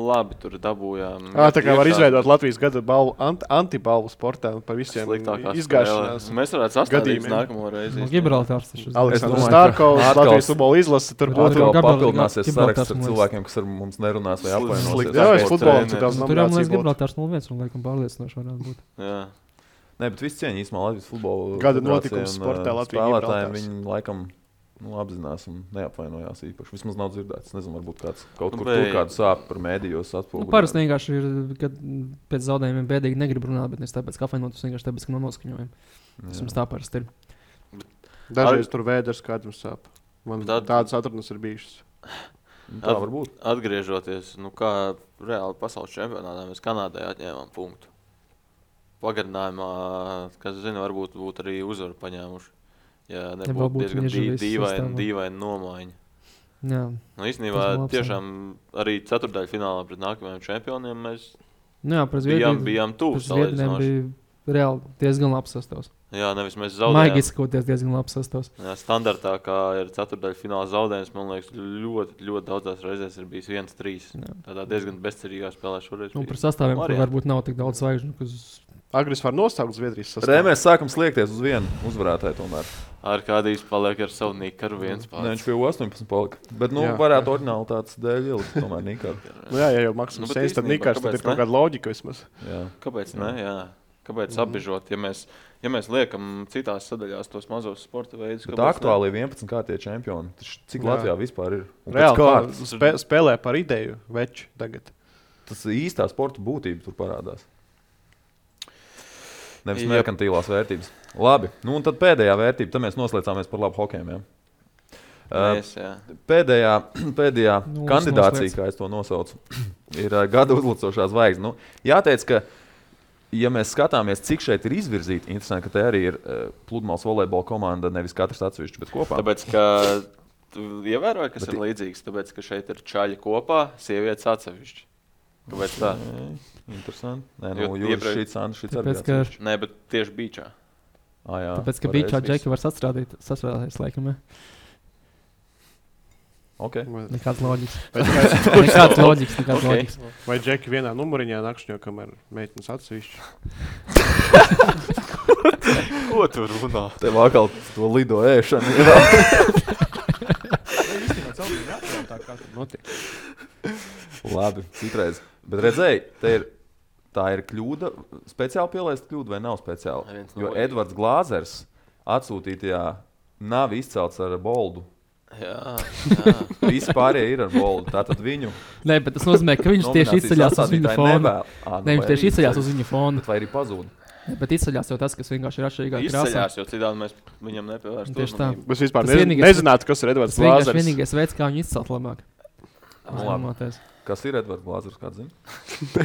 labi, tur dabūjām. À, tā kā var izveidot Latvijas gada balvu, ant, antibalvu sportā un par visiem izgāšanās. Mēs varētu sastādīt gadījumiem. nākamo reizi. No īstenībā. Gibraltārs taču. Aleksandrs atkal- Latvijas futbola izlase. Tur būtu papildināsies saraksts ar cilvēkiem, kas ar mums nerunās vai apvainosies. Jā, es futbolu tur daudz Tur jau man liekas. Gibraltārs 01 un laikam pārliecinoši varētu būt. Jā. Nē, bet viss cieņa īstenībā Latvijas futbola. Gada notikums sportā ā, Latvija Spēlētājiem viņi laikam nu, apzinās un neapvainojās īpaši. Vismaz nav dzirdēts. Es Nezinu, varbūt kāds kaut Nu, kur tur kādu sāpju par mēdījos Nu, atspoguļo. Parasti vienkārši ir, kad pēc zaudējumiem bēdīgi negrib runāt, bet ne tāpēc, ka apvainotos vienkārši tāpēc, ka nav noskaņojumi. Tas mums tā parasti ir. Dažreiz tur vēders kādam sāp. Man at- tādas atrunas ir bijušas. Nu, Tā var būt. Atgriežoties, nu kā reāli pasaules čempionātā, mēs Kanādai atņēmām punktu. Pagarinājumā, kas zina, varbūt būtu arī uzvaru paņēmuši. Vēl nebūtu būtu diezgan dīvaina dīvaina nomaiņa. Jā, Nu, īstenībā jā. tiešām arī ceturdaļā finālā pret nākamajiem čempioniem mēs nu, jā bijām, bijām tuvu salīdzinoši. reāli diezgan labs sastāvs. Jā, nevis mēs Maigi zaudējām. izsakoties diezgan labs sastāvs. Jā, standartā, kā ir ceturdaļā fināla zaudējums, man liekas, ļoti, ļoti daudzās reizēs ir bijis 1-3. Jā. Tādā diezgan bezcerīgā spēlē šoreiz. Nu, par sastāviem, varbūt nav tik daudz zvaigžņu. Kas... Agris var nosaukt Zviedrijas sastāvā. Rē, mēs sākam sliekties uz vienu uzvarētāju tomēr. Ar kādīs paliek ar savu nikaru viens Nē, viņš pats. pie 18 palika. Bet, nu, Jā. varētu oriģinālitātes dēļ ielikt tomēr Nikāru. Nu, jā, ja jau bet nu, sēž, tad Nikars, tad ir kaut ne? kāda loģika vismaz. Jā. Kāpēc? Ne? Jā. Kāpēc mm. apbežot, ja mēs, ja mēs liekam citās sadaļās tos mazos sporta veidus? Ne? aktuāli ir 11 kārtie čempioni. Cik Jā. Latvijā vispār ir? Un Reāli kā kārtas? spē, spēlē par ideju veči tagad. tas īstā sporta būtība tur parādās. Nevis Jep. merkantīlās vērtības. Labi, nu un tad pēdējā vērtība, tad mēs noslēdzāmies par labu hokeju. Ja? Mēs, jā. pēdējā pēdējā Nu, kandidācija, kā es to nosaucu, ir gada uzlicošā zvaigzne. Nu, jāteic, ka, ja mēs skatāmies, cik šeit ir izvirzīti, interesanti, ka te arī ir pludmales volejbola komanda, nevis katrs atsevišķi, bet kopā. Tāpēc, ka tu ievēroji, kas Bet ir līdzīgs, tāpēc, ka šeit ir čaļi kopā, sievietes atsevišķi. Kāpēc tā? Nē, Interesanti. Nē, Jo nu, jūs iepriekš- šīs Andris, šīs Tāpēc, ka, Nē, bet tieši beigā. Ah, jā, tāpēc, ka viss. džeki, var sastrādīt, sastrādāties, laikam. Okay. Nekāds loģisks. Vai, Nekāds loģisks, nekāds Ok. loģisks. vai džeki vienā numuriņā nakšņo, kamēr meitenes atsevišķi? Ko tu runā? Tev atkal to lido ēšanu. Labi, citreiz. Bet redzēji, te ir. Tā ir kļūda, speciāli pielaista kļūda vai nav speciāli? Neviens Jo. Edvards Glāzers atsūtītajā nav izcelts ar boldu. Jā, jā. Visi pārējie ir ar boldu. Tātad viņu Nē, bet tas nozīmē, ka viņš tieši izceļas uz viņa fona. nu, Nē, viņš vai tieši izceļas uz viņa fona. Vai arī pazūd? Nē, Bet izceļas jau tas, kas vienkārši ir atšķirīgā krāsā. Izceļās, jo citādi mēs viņam nepievērsim. Tieši tā. Mēs vispār Tas nezinātu, kas ir Edvards Tas vienkārši Lāzers. vienīgais veids, kā viņu izcelt labāk. Nu, labi. Kas ir Edvards Glāzers? Kāds zina?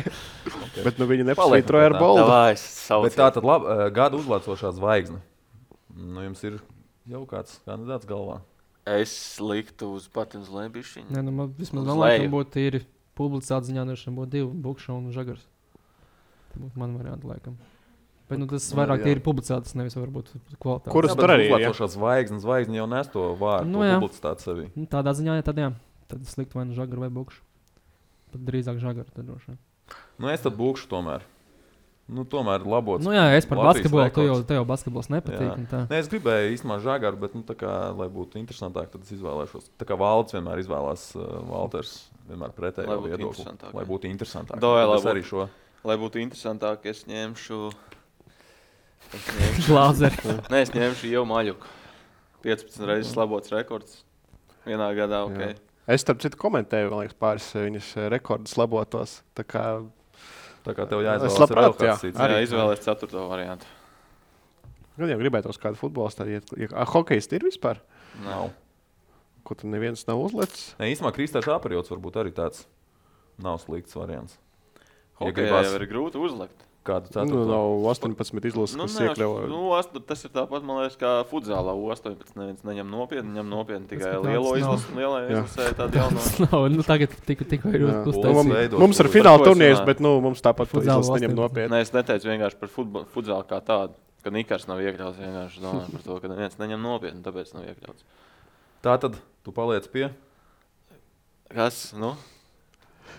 Bet nu viņi nepasvītroja ar pie tā. tad labi, eh, gada uzlācošā zvaigzne. Nu, jums ir jau kāds kandidāts galvā. Es liktu uz patins lēbišķiņu. Nē, nu, man vismaz leju. liekas, būtu tīri publicēta ziņā, droši vien būtu divi bukši un žagars. Tā būtu man varianti, laikam. Bet nu, tas Nu, vairāk jā. tīri publicētas, nevis varbūt kvalitātes. Kuras Jā, tur arī ir, ja? Uzlācošā zvaigzne, zvaigzne jau nes to vārdu, Nu, nu, jā. publicitāti sevī. Nu, tādā ziņā, ja tad jā, tad es liktu vai nu žagaru vai bukšu. Pat drīzāk žagaru. Tad droši. Nu, es tad būšu tomēr. Nu, tomēr labots. Nu, jā, es par basketbolu, tu jau, tev jau basketbols nepatīk. Nē, es gribēju īstenībā žagaru, bet, nu, tā kā, lai būtu interesantāk, tad es izvēlēšos. Tā kā Valdis vienmēr izvēlās uh, Valters, vienmēr būtu viedokli. Lai būtu interesantāk. Doj, Tad lai būtu- arī šo. Lai būtu interesantāk, es ņemšu. Es ņemšu. Glāzeri. Nē, es ņemšu jau maļuku. 15 reizes labots rekords. Vienā gadā, ok. Jā. Es starp citu komentēju, man liekas, pāris viņas eh, rekordus labotos. Tā kā Tā kā tev Es jāizvēlas labprāt, jā. cits. Arī izvēlēties ceturto variantu. gan jau gribētos kādu futbolistu arī iet. Ja, hokejs ir vispār, Nav. ko tur neviens nav uzlicis. Nē, īstenībā Kristēns Apārjots varbūt arī tāds nav slikts variants. Ja Hokejā gribas- jau ir grūti uzlikt. Kādu Nu, ceturto? nav 18 izlases, Nu, kas ne, iekļauj. nu, ast- tas ir tāpat, man liekas, kā futzālā 18. Neviens neņem nopietni, ņem nopietni tikai ka lielo izlasi. Lielā izlasē tādu jaunu. Tas nav, nu, tagad tik, tikko ir Nu, uztaisīts. mums, ir fināla turnīrs, bet nu, mums tāpat izlases neņem 18. nopietni. Nē, es neteicu vienkārši par futzālu kā tādu. Ka Nikars nav iekļauts vienkārši domāju par to, ka neviens neņem nopietni, tāpēc nav iekļauts. Tā tad tu paliec pie. Kas? Nu?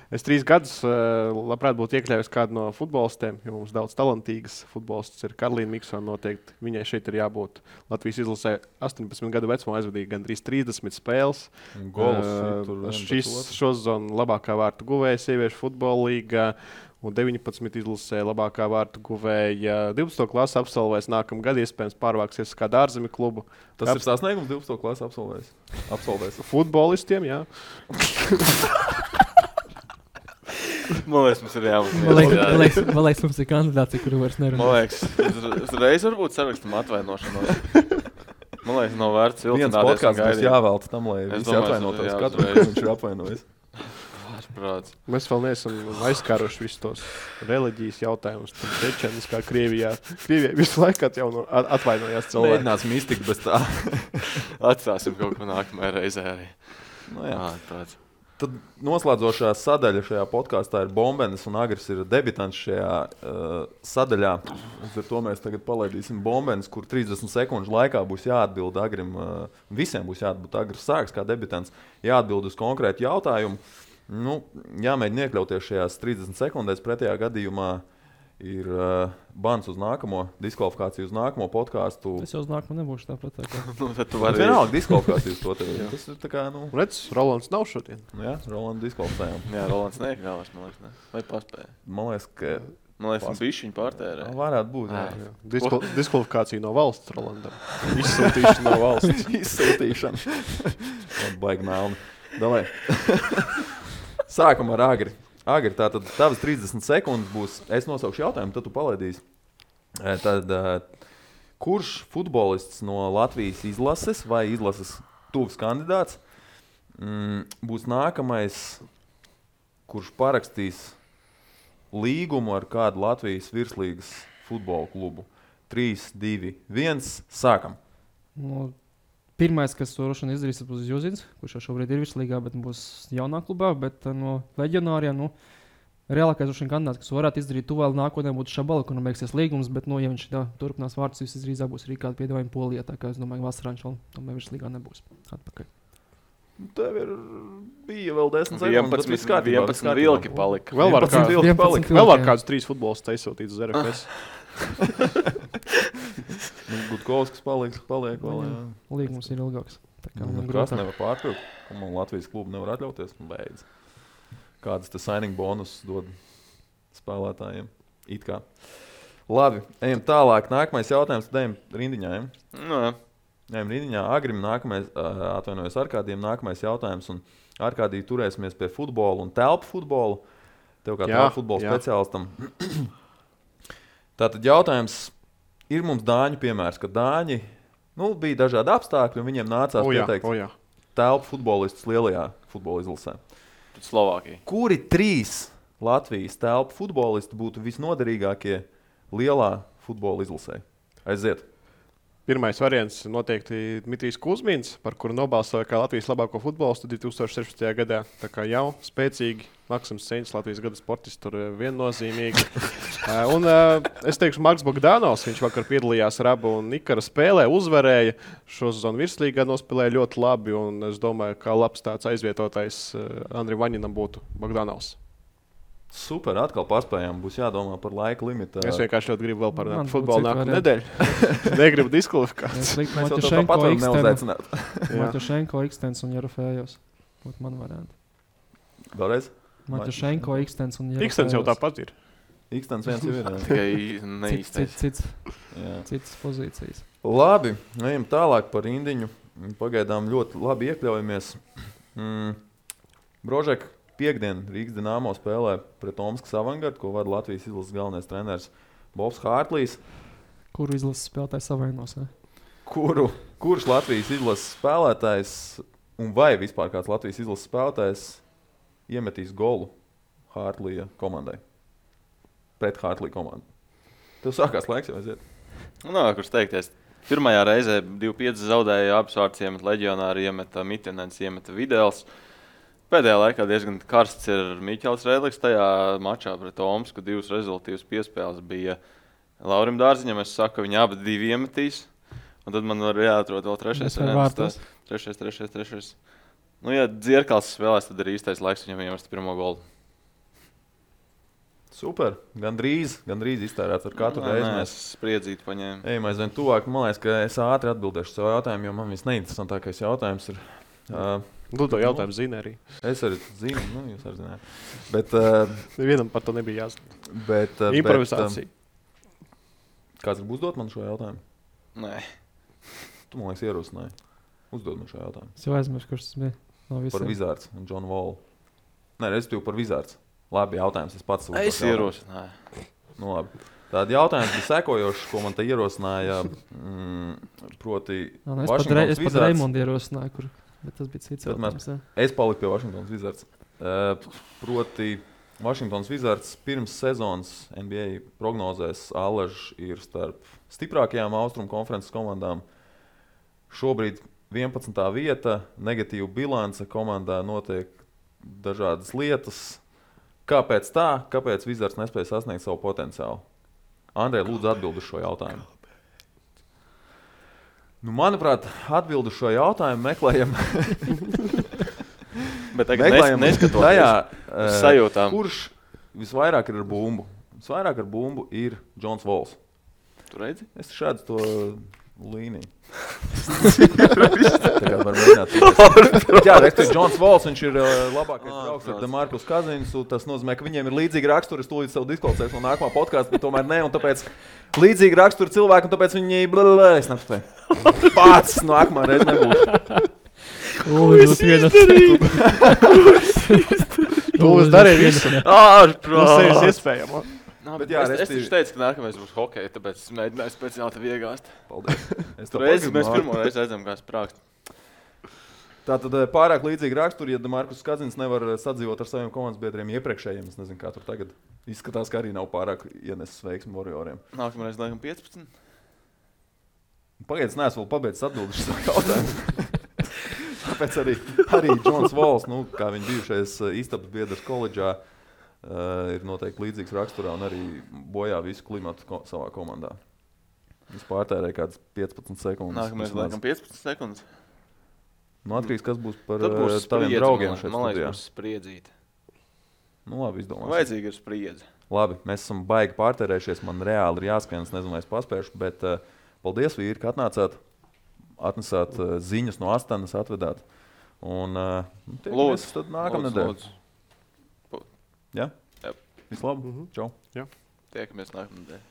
Es trīs gadus eh, labprāt būtu iekļāvis kādu no futbolistiem, jo mums daudz talantīgas futbolists ir Karolīna Miksona. Noteikti viņai šeit ir jābūt. Latvijas izlasē 18 gadu vecumā aizvadīja gandrīz 30 spēles. Gols, Eh, tur viens Šis pēc otra. šo zonu labākā vārtu guvēja sieviešu futbola līgā. Un 19 izlasē labākā vārtu guvēja 12. klases absolvēs. Nākamā gada iespējams pārvāksies uz kādu ārzemju klubu. Tas ir sasniegums 12. klases absolvēs. absolvēs. Futbolistiem, jā. Man liekas, mums ir jābūt Man liekas, man liekas, man liekas, mums ir kandidāts, kuru vairs Man nerunā. liekas, uz- uzreiz varbūt sarakstam atvainošanos. Man liekas, nav vērts būs gaidīt. jāvēlta tam, lai Es visi atvainotos. Katru reizi viņš ir apvainojis. Ārprāts. Mēs vēl neesam aizskāruši visus tos reliģijas jautājumus. Čečenis, kā Krievijā. Krievijā visu laiku atjauno- at- atvainojās cilvēki. Mēģināsim iztikt bez tā. Atstāsim kaut ko nākamajā reizē arī. Nu, jā. Ārprāts. Tad noslēdzošā sadaļa šajā podkāstā ir Bombenis un Agris ir debitants šajā uh, sadaļā. Ar to mēs tagad palaidīsim Bombenis, kur 30 sekundžu laikā būs jāatbild Agrim. Uh, visiem būs jāatbild Agris sāks kā debitants, jāatbild uz konkrētu jautājumu. Nu, jāmēģina iekļauties šajās 30 sekundēs, pretējā gadījumā ir uh, bans uz nākamo, diskvalifikācija uz nākamo podkāstu. Es jau uz nākamo nebūšu tāpat. Tā kā. Nu, tad tu vari. vienalga diskvalifikācija uz to. Tas ir tā kā, nu, Redz, Rolands nav šodien. nu jā, Rolandu diskvalificējām. Jā, Rolands neiekļāvās, man liekas. Ne? Vai paspēja? Man liekas, ka Man liekas, viņš višķiņu pārtērē. varētu būt. Jā. Jā. Diskval diskvalifikācija no valsts Rolandam. Izsūtīšana no valsts. Izsūtīšana. Baigi melni. Davai. Sākam ar agri. Agri, tā tad tavas 30 sekundes būs. Es nosaukšu jautājumu, tad tu palaidīsi. E, Tad, e, kurš futbolists no Latvijas izlases vai izlases tuvs kandidāts mm, būs nākamais, kurš parakstīs līgumu ar kādu Latvijas virslīgas futbola klubu? 3, 2, 1. Sākam! Nu, pirmais, kas to rošana izdarīs, būs Juzins, kurš jau šobrīd ir virslīgā, bet būs jaunā klubā. Bet uh, no leģionāriem, nu, reālākais droši vien kandidāts, kas varētu izdarīt tuvāk nākotnē, būtu Šabala, kuram beigsies līgums. Bet, nu, ja viņš tā, turpinās vārdus, visdrīzāk būs arī kāda piedāvājuma polijā. Tā kā es domāju, ka vasarā viņš vēl tomēr virslīgā nebūs atpakaļ. Tev ir bija vēl 10 sekundes. 11, bet viss kārtībā, viss 11 kārtībā. vilki palika. Vēl var 11 kāds- vilki 11 palika. Vēl var kāds trīs futbols aizsūtīts uz RFS. Nu, Gutkovskis paliks, paliek vēl. Līgums ir ilgāks. Tā kā Nu, grūtāk. nevar pārpirkt. Un man Latvijas klubu nevar atļauties. Nu, Beidz. Kādas tas signing bonus dod spēlētājiem? It kā. Labi, ejam tālāk. Nākamais jautājums Dēmon Rindiņām. Nu, jā. Ejam Rindiņā. Agrim nākamais, atvainojos ar kādiem nākamais jautājums. Un ar kādiem turēsimies pie futbola un telpu futbola. Tev kā telpu futbola jā. speciālistam. Tātad jautājums ir mums Dāņu piemērs, ka Dāņi nu, bija dažādi apstākļi un viņiem nācās O, jā, pieteikt o, jā. telpu futbolistus lielajā futbola izlasē. Slovākija. Kuri trīs Latvijas telpu futbolisti būtu visnoderīgākie lielā futbola izlasē? Aiziet! Pirmais variants noteikti Dmitrijs Kusmins, par kuru nobalsoja kā Latvijas labāko futbolistu 2016. gadā. Tā kā jau spēcīgi, Maksims Seņš, Latvijas gada sportists, tur eh, viennozīmīgi. Eh, un eh, es teikšu, Marks Bogdanovs, viņš vakar piedalījās Rabu un Nikara spēlē, uzvarēja. Šo sezonu virslīgā nospēlēja ļoti labi, un es domāju, ka labs tāds aizvietotājs eh, Andrim Vaņinam būtu Bogdanovs. Super, atkal paspējām. Būs jādomā par laika limitu. Es vienkārši ļoti gribu vēl par Man futbolu nākamā nedēļa. Negribu diskvalifikāciju. Mēs jau Matušenko, tāpat varam neuzaicināt. Matušenko, Ikstens un Jerofējos. Būtu man varianti. Vēlreiz. Matušenko, Ikstens un Jerofējos. Ikstens jau tāpat ir. Ikstens viens jau ir. Tikai Cits, neīstais. cits, cits, Jā. citas pozīcijas. Labi, ejam tālāk par Indiņu. Pagaidām ļoti labi iekļaujamies. Mm. Brožek, piekdien Rīgas dīnāmo spēlē pret Omaskas avangardu, ko vada Latvijas izlases galvenais treneris Bobs Hārtlīs. Kuru izlases spēlētāji savainos? Ne? Kuru, kurš Latvijas izlases spēlētājs un vai vispār kāds Latvijas izlases spēlētājs iemetīs golu Hārtlīja komandai? Pret Hārtlīja komandu. Tev sākās laiks jau aiziet. Nu, kurš teikties? Pirmajā reizē 2-5 zaudēja abas vārds, iemet leģionāri, iemeta Mitinens, iemeta Vidēls. Pēdējā laikā diezgan karsts ir Miķels Rēlis. Tajā mačā pret Omsku divas rezultātus piespēles bija Laurim Dārziņam. Es saku, ka viņi abi divi iemetīs. Un tad man ir jāatrod vēl trešais. Variants, Trešais, trešais, trešais. Nu, ja Dzirkals spēlēs, tad ir īstais laiks viņam iemest pirmo golu. Super. Gan drīz, gan drīz iztērēts ar katru Nē, reizi. Mēs Es spriedzītu paņēmu. ejam aizvien tuvāk. Man liekas, ka es ātri atbildēšu savu jautājumu, jo man viss neinteresantākais jautājums ir. Uh, Lūdzu, to jautājumu zina arī. es arī zinu, nu, jūs arī zināt. Bet, uh, Nevienam par to nebija jāzina. bet, uh, Improvizācija. Bet, uh, kāds grib uzdot man šo jautājumu? Nē, Tu man liekas, ierosināji. Uzdod man šo jautājumu. Es jau aizmirsu, kurš tas bija. No Par visiem. Vizārds un Džonu Volu. Nē, es tev par Vizārds. Labi, jautājums. Es pats uzdošu es ierosināju. Nu, labi. Tāda jautājums bija sekojošs, ko man te ierosināja. Mm, proti, Nā, nu, es pat, re, es pat. Raimondu ierosināju, kur bet tas bija cits jautājums. Es paliku pie Vašingtonas Wizards. Uh, proti, Vašingtons Wizards pirms sezonas NBA prognozēs Alažs ir starp stiprākajām austrumu konferences komandām. Šobrīd 11. vieta, negatīva bilance komandā notiek dažādas lietas. Kāpēc tā? Kāpēc Wizards nespēja sasniegt savu potenciālu? Andrej, lūdzu, atbild uz šo jautājumu. Nu, manuprāt, atbild uz šo jautājumu meklējam Bet tagad nes, Meklējam neskatoties tajā, uz eh, sajūtām. kurš visvairāk ir ar bumbu. Visvairāk ar bumbu ir Džons Vols. Tu redzi? Es šādu to līniju. Jā, respektīvi, Džons Vols, viņš ir uh, labākais Ah, draugs ar protams. Demarkus Kazinu. Tas nozīmē, ka viņiem ir līdzīgi raksturi. Es tūlīt savu diskvalificēšu no nākamā podkāsta, bet tomēr ne. Un tāpēc līdzīgi raksturi cilvēki, un tāpēc viņi blablabla, es nespēju. Pats nākamā reize nebūs. Ui, nu, viena- Ulris darīja visu. Ārprāt! Tas ir iespējams. Nā, Bet bet jā, es, es restīvi- taču teicu, ka nākamais būs hockey, tāpēc es mēģināju speciāli tevi iegāzt. Paldies. Es Tur tev reiz, pagribu, mēs pirmo reizi redzam, kā sprāgst. Tā tad eh, pārāk līdzīga rakstura, ja Markus Kazins nevar eh, sadzīvot ar saviem komandas biedriem iepriekšējiem. Es nezinu, kā tur tagad izskatās, ka arī nav pārāk ienesis veiksmu Warrioriem. Nākamreiz, laikam, 15. Pagaidiet, es neesmu vēl pabeidzis atbildēt šo jautājumu. Tāpēc arī, arī Džons Vols, nu, kā viņa bijušais eh, istabas biedrs koledžā, uh, ir noteikti līdzīgs raksturā un arī bojā visu klimatu ko savā komandā. Viņš pārtērēja kaut kādas 15 sekundes. Vismaz. laikam, 15 sekundes. Nu, atkarīgs, kas būs par būs eh, taviem spriedze, draugiem man- šeit Man liekas, būs spriedzīte. Nu, labi, izdomāsim. Vajadzīga ir spriedze. Labi, mēs esam baigi pārtērējušies. Man reāli ir jāskrien, es nezinu, vai es paspēšu. Bet uh, paldies, vīri, ka atnācāt. Atnesāt uh, ziņas no Astanas, atvedāt. Un uh, tiekamies Lūdzu. tad nākamnedēļ. Lūdzu, Jā? Jā. Vislabāk. Mhm. Čau! Tiekamies nākamnedēļ.